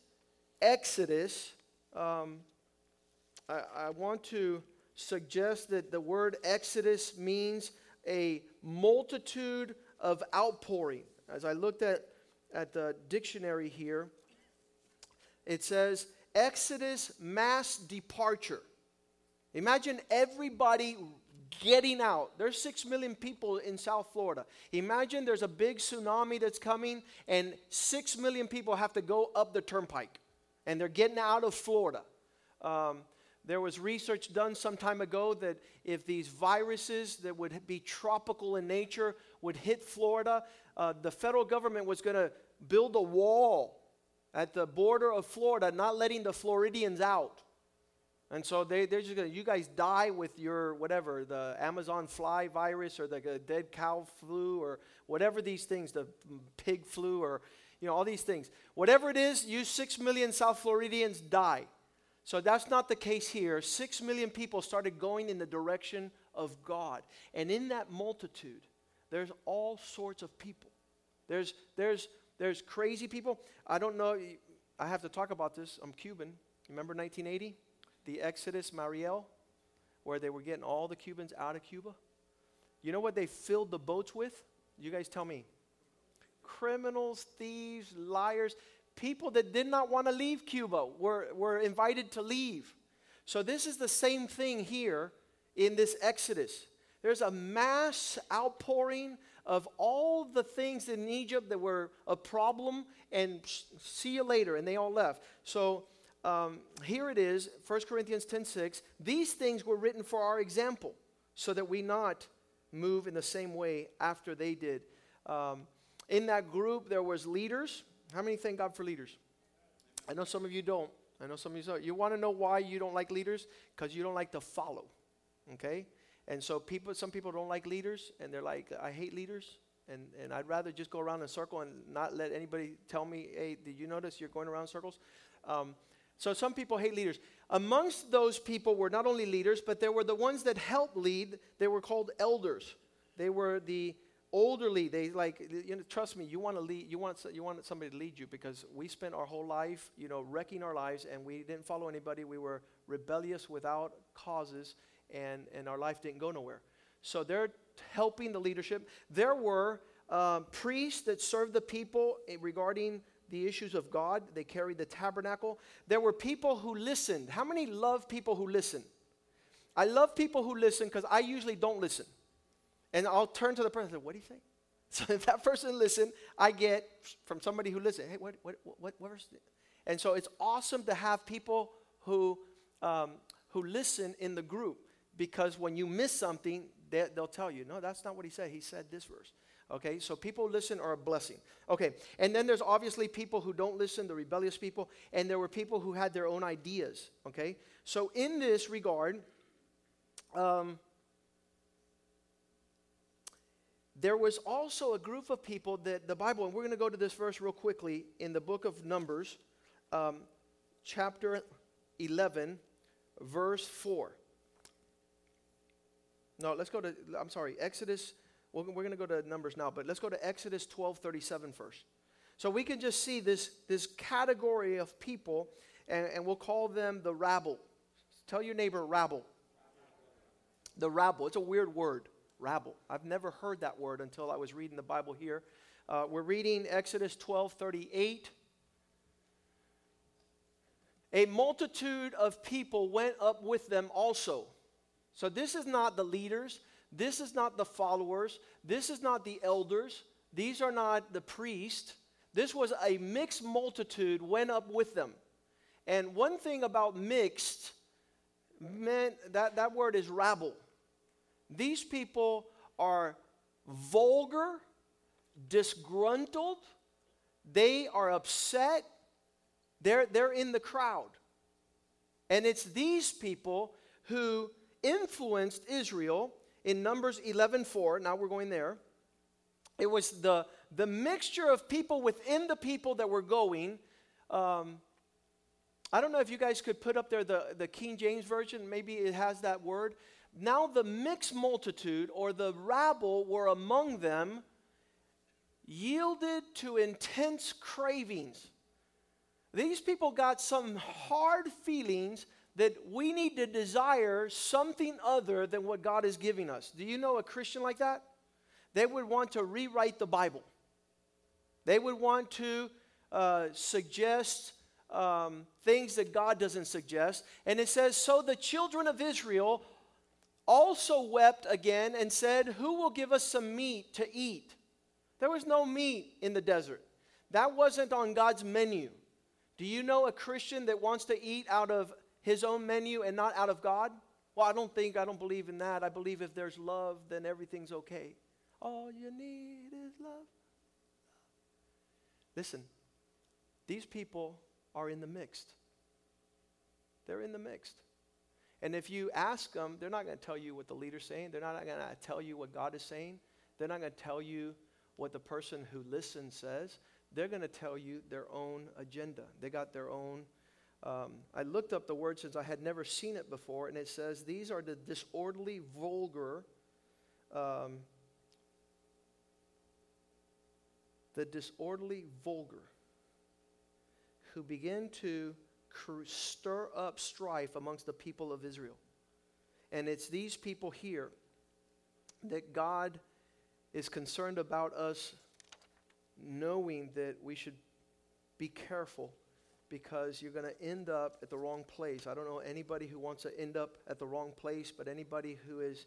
Exodus, um, I, I want to suggest that the word Exodus means a multitude of outpouring. As I looked at, at the dictionary here, it says Exodus mass departure. Imagine everybody getting out. There's six million people in South Florida. Imagine there's a big tsunami that's coming, and six million people have to go up the turnpike, and they're getting out of Florida. Um, there was research done some time ago that if these viruses that would be tropical in nature would hit Florida, uh, the federal government was going to build a wall at the border of Florida, not letting the Floridians out. And so they, they're just going to, you guys die with your whatever, the Amazon fly virus or the dead cow flu or whatever these things, the pig flu or, you know, all these things. Whatever it is, you six million South Floridians die. So that's not the case here. Six million people started going in the direction of God. And in that multitude, there's all sorts of people. There's, there's, there's crazy people. I don't know, I have to talk about this. I'm Cuban. Remember 1980? The Exodus Mariel, where they were getting all the Cubans out of Cuba? You know what they filled the boats with? You guys tell me. Criminals, thieves, liars people that did not want to leave Cuba were, were invited to leave. So, this is the same thing here in this Exodus. There's a mass outpouring of all the things in Egypt that were a problem, and see you later, and they all left. So, um, here it is 1 Corinthians 10 6. These things were written for our example, so that we not move in the same way after they did. Um, in that group, there was leaders how many thank God for leaders? I know some of you don't. I know some of you don't. You want to know why you don't like leaders? Because you don't like to follow. Okay? And so people, some people don't like leaders, and they're like, I hate leaders, and, and I'd rather just go around in a circle and not let anybody tell me, hey, did you notice you're going around circles? Um, so some people hate leaders. Amongst those people were not only leaders, but there were the ones that helped lead. They were called elders. They were the Elderly, they like you know, trust me you want to lead you want you want somebody to lead you because we spent our whole life you know wrecking our lives and we didn't follow anybody. We were rebellious without causes and and our life didn't go nowhere. So they're helping the leadership. There were um, priests that served the people regarding the issues of god. They carried the tabernacle. There were people who listened. How many love people who listen? I love people who listen because i usually don't listen and I'll turn to the person and say, What do you think? So if that person listen, I get from somebody who listen, hey, what, what, what, what verse? And so it's awesome to have people who, um, who listen in the group because when you miss something, they, they'll tell you, no, that's not what he said. He said this verse. Okay, so people listen are a blessing. Okay, and then there's obviously people who don't listen, the rebellious people, and there were people who had their own ideas. Okay, so in this regard, um, there was also a group of people that the Bible, and we're going to go to this verse real quickly in the book of Numbers, um, chapter 11, verse 4. No, let's go to, I'm sorry, Exodus. We're, we're going to go to Numbers now, but let's go to Exodus 12 37 first. So we can just see this, this category of people, and, and we'll call them the rabble. Tell your neighbor, rabble. The rabble. It's a weird word rabble. I've never heard that word until I was reading the Bible here. Uh, we're reading Exodus 12 38. A multitude of people went up with them also. So this is not the leaders, this is not the followers, this is not the elders, these are not the priests. This was a mixed multitude went up with them. And one thing about mixed meant that that word is rabble. These people are vulgar, disgruntled, they are upset, they're, they're in the crowd. And it's these people who influenced Israel in Numbers 11:4. Now we're going there. It was the, the mixture of people within the people that were going. Um, I don't know if you guys could put up there the, the King James Version. Maybe it has that word. Now the mixed multitude or the rabble were among them, yielded to intense cravings. These people got some hard feelings that we need to desire something other than what God is giving us. Do you know a Christian like that? They would want to rewrite the Bible. They would want to uh, suggest um, things that God doesn't suggest. And it says, So the children of Israel also wept again and said, Who will give us some meat to eat? There was no meat in the desert. That wasn't on God's menu. Do you know a Christian that wants to eat out of his own menu and not out of God? Well, I don't think, I don't believe in that. I believe if there's love, then everything's okay. All you need is love. Listen, these people are in the mixed. They're in the mixed. And if you ask them, they're not going to tell you what the leader's saying. They're not going to tell you what God is saying. They're not going to tell you what the person who listens says. They're going to tell you their own agenda. They got their own. Um, I looked up the word since I had never seen it before, and it says these are the disorderly, vulgar, um, the disorderly, vulgar, who begin to stir up strife amongst the people of Israel. And it's these people here that God is concerned about us knowing that we should be careful because you're going to end up at the wrong place. I don't know anybody who wants to end up at the wrong place, but anybody who is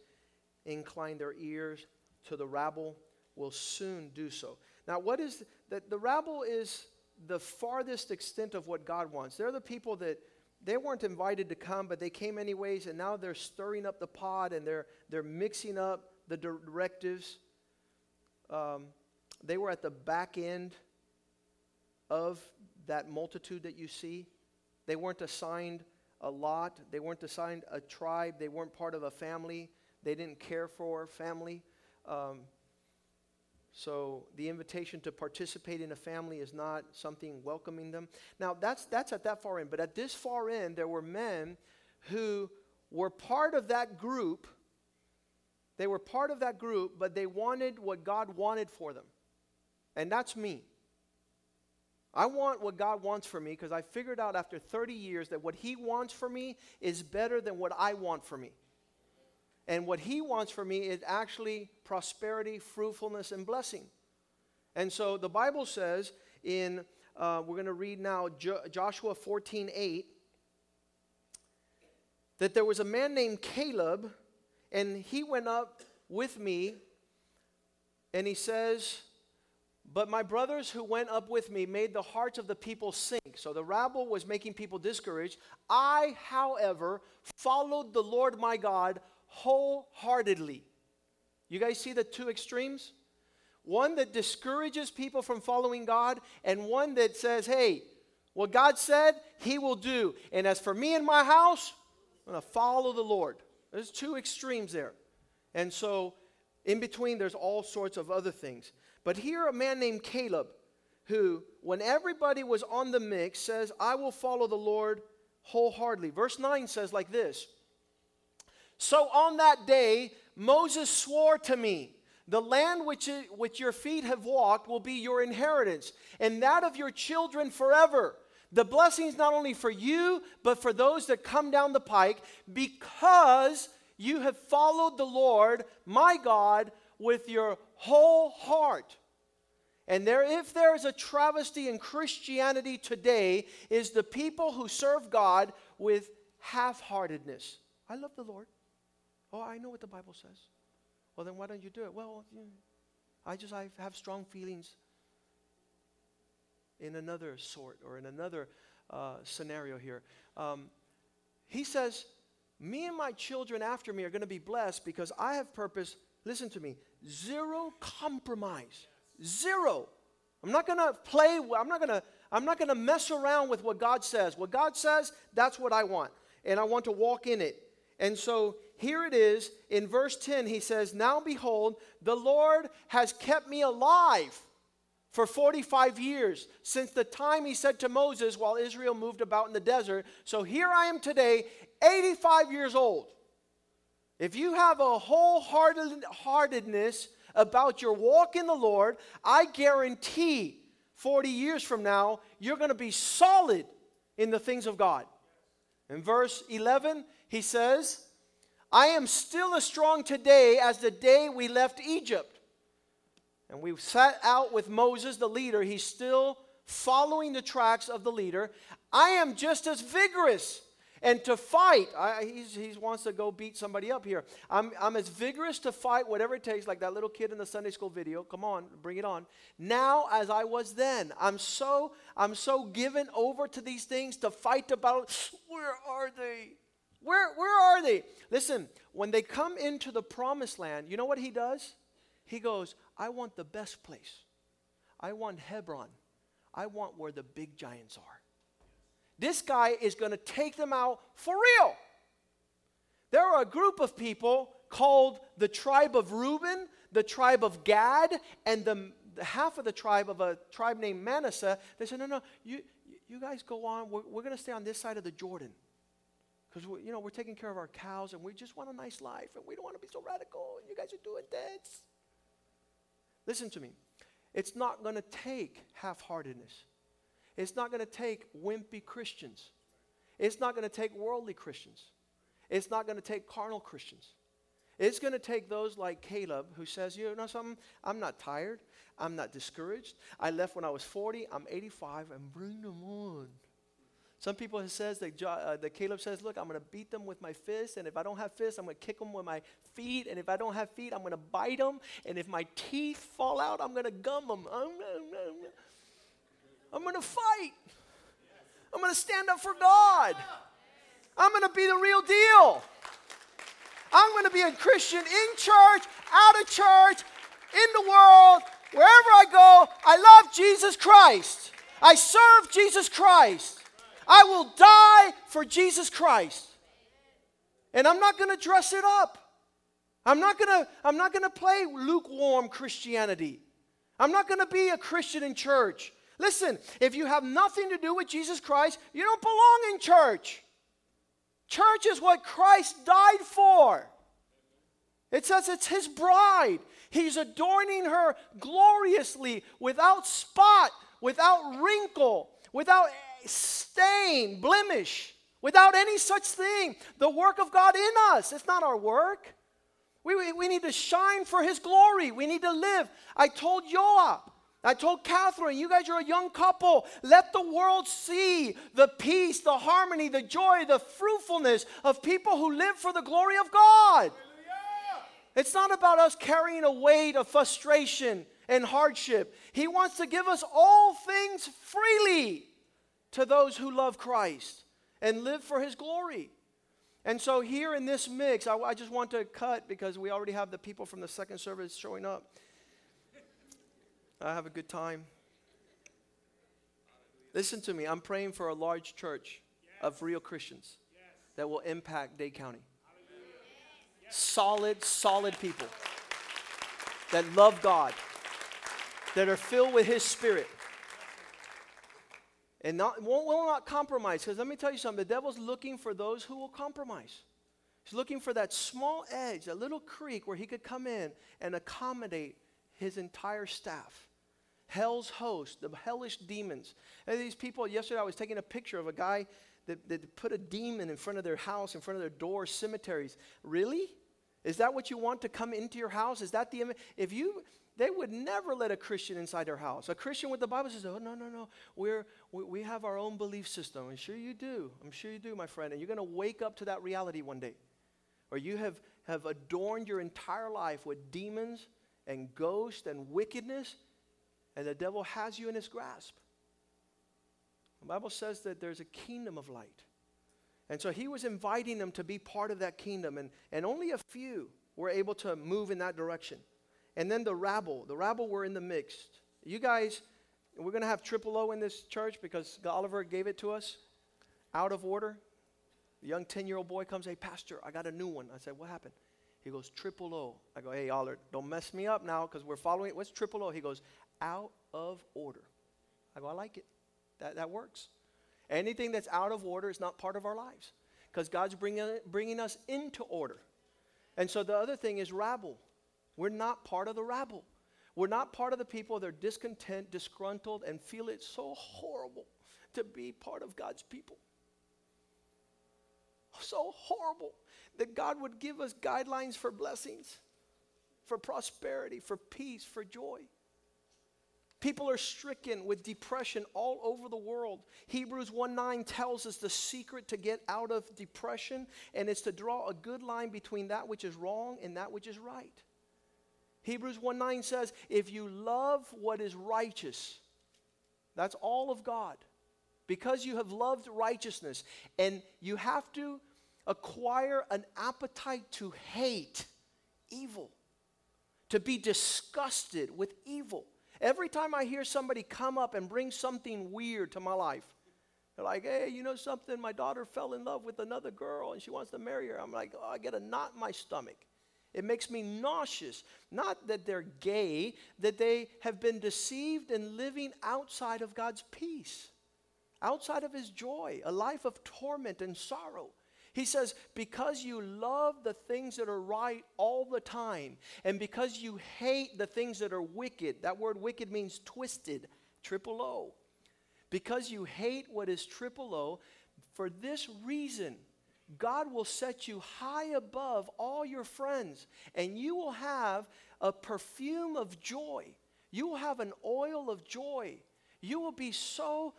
inclined their ears to the rabble will soon do so. Now, what is that? The rabble is the farthest extent of what God wants. They're the people that they weren't invited to come, but they came anyways, and now they're stirring up the pot and they're they're mixing up the directives. Um, they were at the back end of that multitude that you see. They weren't assigned a lot, they weren't assigned a tribe, they weren't part of a family, they didn't care for family. Um, so the invitation to participate in a family is not something welcoming them. Now that's that's at that far end, but at this far end there were men who were part of that group. They were part of that group, but they wanted what God wanted for them. And that's me. I want what God wants for me because I figured out after 30 years that what He wants for me is better than what I want for me. And what He wants for me is actually prosperity, fruitfulness, and blessing. And so the Bible says in, uh, we're going to read now jo- Joshua 14 8, that there was a man named Caleb, and he went up with me, and he says, but my brothers who went up with me made the hearts of the people sink. So the rabble was making people discouraged. I, however, followed the Lord my God wholeheartedly. You guys see the two extremes? One that discourages people from following God, and one that says, hey, what God said, He will do. And as for me and my house, I'm going to follow the Lord. There's two extremes there. And so, in between, there's all sorts of other things. But here, a man named Caleb, who, when everybody was on the mix, says, I will follow the Lord wholeheartedly. Verse 9 says like this So on that day, Moses swore to me, The land which, which your feet have walked will be your inheritance, and that of your children forever. The blessings not only for you, but for those that come down the pike, because you have followed the Lord, my God, with your whole heart. And there, if there is a travesty in Christianity today, is the people who serve God with half-heartedness. I love the Lord. Oh, I know what the Bible says. Well, then why don't you do it? Well, I just I have strong feelings in another sort or in another uh, scenario here. Um, he says, "Me and my children after me are going to be blessed because I have purpose listen to me, zero compromise. Zero. I'm not going to play, I'm not going to I'm not going to mess around with what God says. What God says, that's what I want. And I want to walk in it. And so here it is in verse 10 he says, "Now behold, the Lord has kept me alive for 45 years since the time he said to Moses while Israel moved about in the desert. So here I am today, 85 years old. If you have a wholeheartedness about your walk in the Lord, I guarantee 40 years from now, you're going to be solid in the things of God. In verse 11, he says, I am still as strong today as the day we left Egypt. And we sat out with Moses, the leader. He's still following the tracks of the leader. I am just as vigorous and to fight. He wants to go beat somebody up here. I'm, I'm as vigorous to fight whatever it takes, like that little kid in the Sunday school video. Come on, bring it on. Now as I was then. I'm so I'm so given over to these things to fight the battle. Where are they? Where, where are they? Listen, when they come into the promised land, you know what he does? He goes, I want the best place. I want Hebron. I want where the big giants are. This guy is going to take them out for real. There are a group of people called the tribe of Reuben, the tribe of Gad, and the, the half of the tribe of a tribe named Manasseh. They said, No, no, you, you guys go on. We're, we're going to stay on this side of the Jordan. Because, you know, we're taking care of our cows and we just want a nice life and we don't want to be so radical and you guys are doing this. Listen to me. It's not going to take half heartedness. It's not going to take wimpy Christians. It's not going to take worldly Christians. It's not going to take carnal Christians. It's going to take those like Caleb who says, You know something? I'm not tired. I'm not discouraged. I left when I was 40. I'm 85 and bring them on. Some people have says that, jo- uh, that Caleb says, look, I'm going to beat them with my fists, and if I don't have fists, I'm going to kick them with my feet, and if I don't have feet, I'm going to bite them, and if my teeth fall out, I'm going to gum them. I'm going to fight. I'm going to stand up for God. I'm going to be the real deal. I'm going to be a Christian in church, out of church, in the world, wherever I go. I love Jesus Christ. I serve Jesus Christ. I will die for Jesus Christ. And I'm not going to dress it up. I'm not going to I'm not going to play lukewarm Christianity. I'm not going to be a Christian in church. Listen, if you have nothing to do with Jesus Christ, you don't belong in church. Church is what Christ died for. It says it's his bride. He's adorning her gloriously, without spot, without wrinkle, without stain, blemish, without any such thing. The work of God in us. It's not our work. We, we, we need to shine for His glory. We need to live. I told Joab, I told Catherine, you guys are a young couple. Let the world see the peace, the harmony, the joy, the fruitfulness of people who live for the glory of God. It's not about us carrying a weight of frustration and hardship. He wants to give us all things freely to those who love Christ and live for his glory. And so, here in this mix, I, I, just want to cut because we already have the people from the second service showing up. I have a good time. Listen to me. I'm praying for a large church of real Christians that will impact Dade County. Solid, solid people that love God, that are filled with His Spirit and not, will, will not compromise. Because let me tell you something the devil's looking for those who will compromise. He's looking for that small edge, that little creek where he could come in and accommodate his entire staff. Hell's host, the hellish demons. And these people, yesterday I was taking a picture of a guy that, that put a demon in front of their house, in front of their door, cemeteries. Really? Is that what you want to come into your house? Is that the if you they would never let a Christian inside their house. A Christian with the Bible says, "Oh no, no, no, we're we, we have our own belief system." I'm sure you do. I'm sure you do, my friend. And you're going to wake up to that reality one day, or you have have adorned your entire life with demons and ghosts and wickedness, and the devil has you in his grasp. The Bible says that there's a kingdom of light. And so he was inviting them to be part of that kingdom, and, and only a few were able to move in that direction. And then the rabble. The rabble were in the mix. You guys, we're going to have triple O in this church because Oliver gave it to us out of order. The young 10 year old boy comes, Hey, Pastor, I got a new one. I said, What happened? He goes, Triple O. I go, Hey, Oliver, don't mess me up now because we're following it. What's triple O? He goes, Out of order. I go, I like it. That, that works. Anything that's out of order is not part of our lives because God's bringing, bringing us into order. And so the other thing is rabble. We're not part of the rabble. We're not part of the people that are discontent, disgruntled, and feel it so horrible to be part of God's people. So horrible that God would give us guidelines for blessings, for prosperity, for peace, for joy. People are stricken with depression all over the world. Hebrews 1 9 tells us the secret to get out of depression, and it's to draw a good line between that which is wrong and that which is right. Hebrews 1 9 says, If you love what is righteous, that's all of God. Because you have loved righteousness, and you have to acquire an appetite to hate evil, to be disgusted with evil. Every time I hear somebody come up and bring something weird to my life, they're like, hey, you know something? My daughter fell in love with another girl and she wants to marry her. I'm like, oh, I get a knot in my stomach. It makes me nauseous. Not that they're gay, that they have been deceived and living outside of God's peace, outside of His joy, a life of torment and sorrow. He says, because you love the things that are right all the time, and because you hate the things that are wicked, that word wicked means twisted, triple O. Because you hate what is triple O, for this reason, God will set you high above all your friends, and you will have a perfume of joy. You will have an oil of joy. You will be so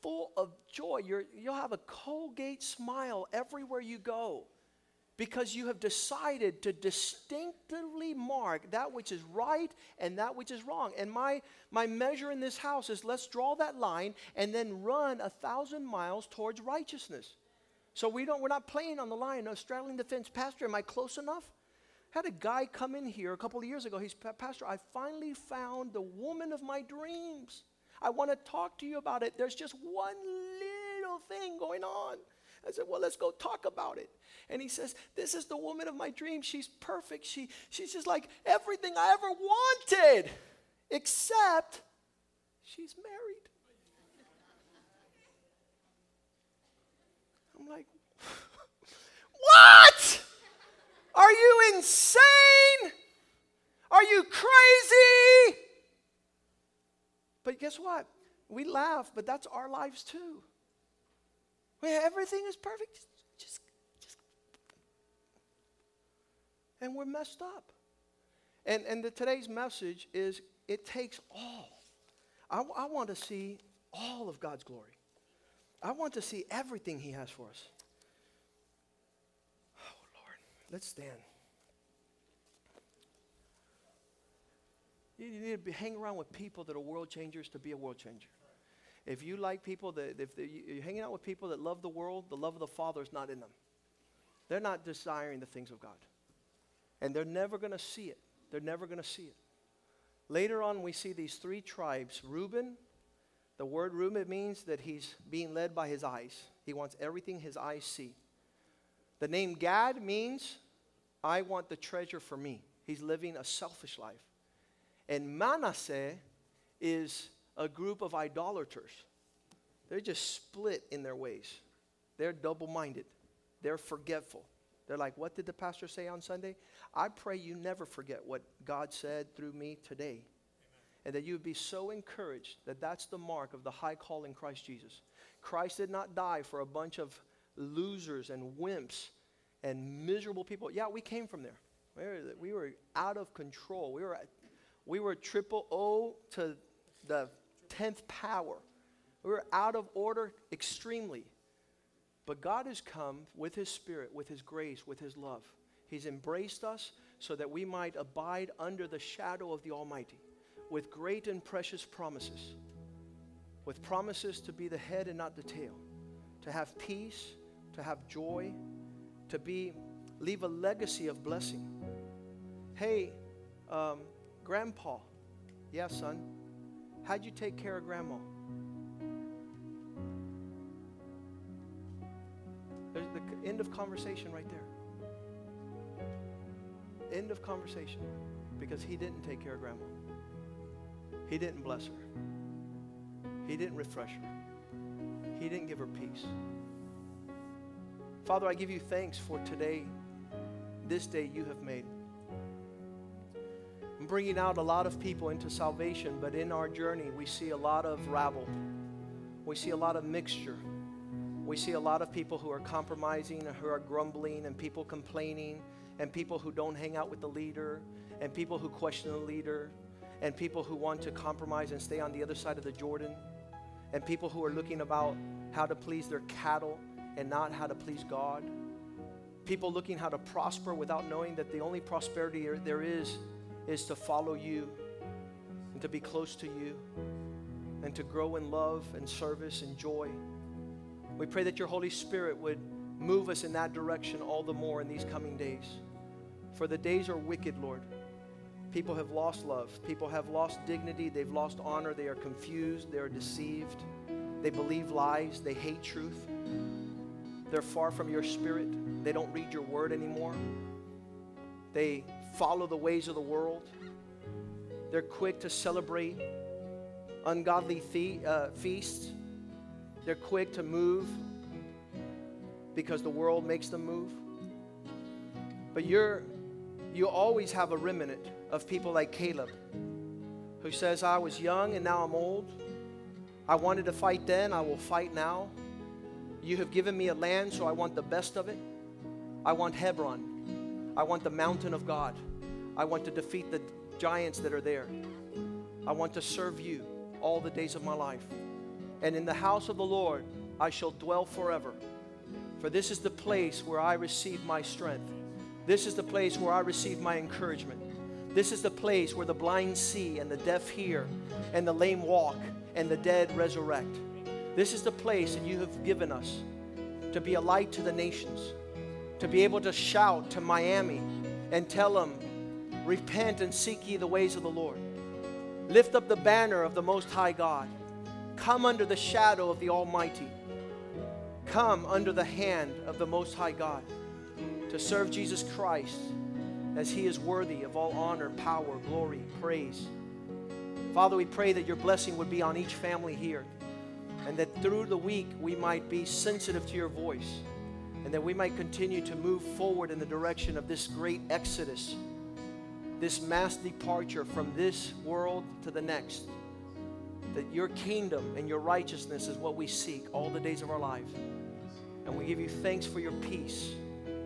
full of joy. you will have a Colgate smile everywhere you go because you have decided to distinctively mark that which is right and that which is wrong. And my, my measure in this house is let's draw that line and then run a thousand miles towards righteousness. So we don't, we're not playing on the line, no straddling the fence. Pastor, am I close enough? had a guy come in here a couple of years ago. He's, Pastor, I finally found the woman of my dreams. I want to talk to you about it. There's just one little thing going on. I said, Well, let's go talk about it. And he says, This is the woman of my dreams. She's perfect. She, she's just like everything I ever wanted, except she's married. I'm like, What? Are you insane? Are you crazy? But guess what? We laugh, but that's our lives too. Where everything is perfect. Just, just, just. And we're messed up. And, and the, today's message is it takes all. I, I want to see all of God's glory. I want to see everything He has for us. Let's stand. You need to be, hang around with people that are world changers to be a world changer. If you like people that, if you're hanging out with people that love the world, the love of the Father is not in them. They're not desiring the things of God. And they're never going to see it. They're never going to see it. Later on, we see these three tribes Reuben, the word Reuben means that he's being led by his eyes. He wants everything his eyes see. The name Gad means, I want the treasure for me. He's living a selfish life. And Manasseh is a group of idolaters. They're just split in their ways. They're double minded. They're forgetful. They're like, What did the pastor say on Sunday? I pray you never forget what God said through me today. Amen. And that you would be so encouraged that that's the mark of the high call in Christ Jesus. Christ did not die for a bunch of losers and wimps and miserable people. Yeah, we came from there. We were, we were out of control. We were we were triple O to the 10th power. We were out of order extremely. But God has come with His Spirit, with His grace, with His love. He's embraced us so that we might abide under the shadow of the Almighty with great and precious promises. With promises to be the head and not the tail, to have peace, to have joy, to be leave a legacy of blessing. Hey, um, Grandpa, yeah, son, how'd you take care of grandma? There's the end of conversation right there. End of conversation. Because he didn't take care of grandma. He didn't bless her. He didn't refresh her. He didn't give her peace. Father, I give you thanks for today, this day you have made I'm bringing out a lot of people into salvation, but in our journey, we see a lot of rabble. We see a lot of mixture. We see a lot of people who are compromising, and who are grumbling, and people complaining, and people who don't hang out with the leader, and people who question the leader, and people who want to compromise and stay on the other side of the Jordan, and people who are looking about how to please their cattle and not how to please God. People looking how to prosper without knowing that the only prosperity there- is is to follow you and to be close to you and to grow in love and service and joy. We pray that your Holy Spirit would move us in that direction all the more in these coming days. For the days are wicked, Lord. People have lost love. People have lost dignity. They've lost honor. They are confused. They are deceived. They believe lies. They hate truth. They're far from your spirit. They don't read your word anymore. They follow the ways of the world. They're quick to celebrate ungodly uh, feasts. They're quick to move because the world makes them move. But you're you always have a remnant of people like Caleb who says, I was young and now I'm old. I wanted to fight then, I will fight now. You have given me a land, so I want the best of it. I want Hebron. I want the mountain of God. I want to defeat the giants that are there. I want to serve you all the days of my life. And in the house of the Lord I shall dwell forever. For this is the place where I receive my strength. This is the place where I receive my encouragement. This is the place where the blind see and the deaf hear and the lame walk and the dead resurrect. This is the place that you have given us to be a light to the nations, to be able to shout to Miami and tell them, Repent and seek ye the ways of the Lord. Lift up the banner of the Most High God. Come under the shadow of the Almighty. Come under the hand of the Most High God to serve Jesus Christ as He is worthy of all honor, power, glory, praise. Father, we pray that your blessing would be on each family here and that through the week we might be sensitive to your voice and that we might continue to move forward in the direction of this great exodus, this mass departure from this world to the next. That your kingdom and your righteousness is what we seek all the days of our life. And we give you thanks for your peace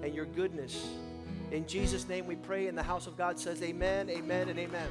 and your goodness. In Jesus' name we pray, and the house of God says, Amen, amen, and amen.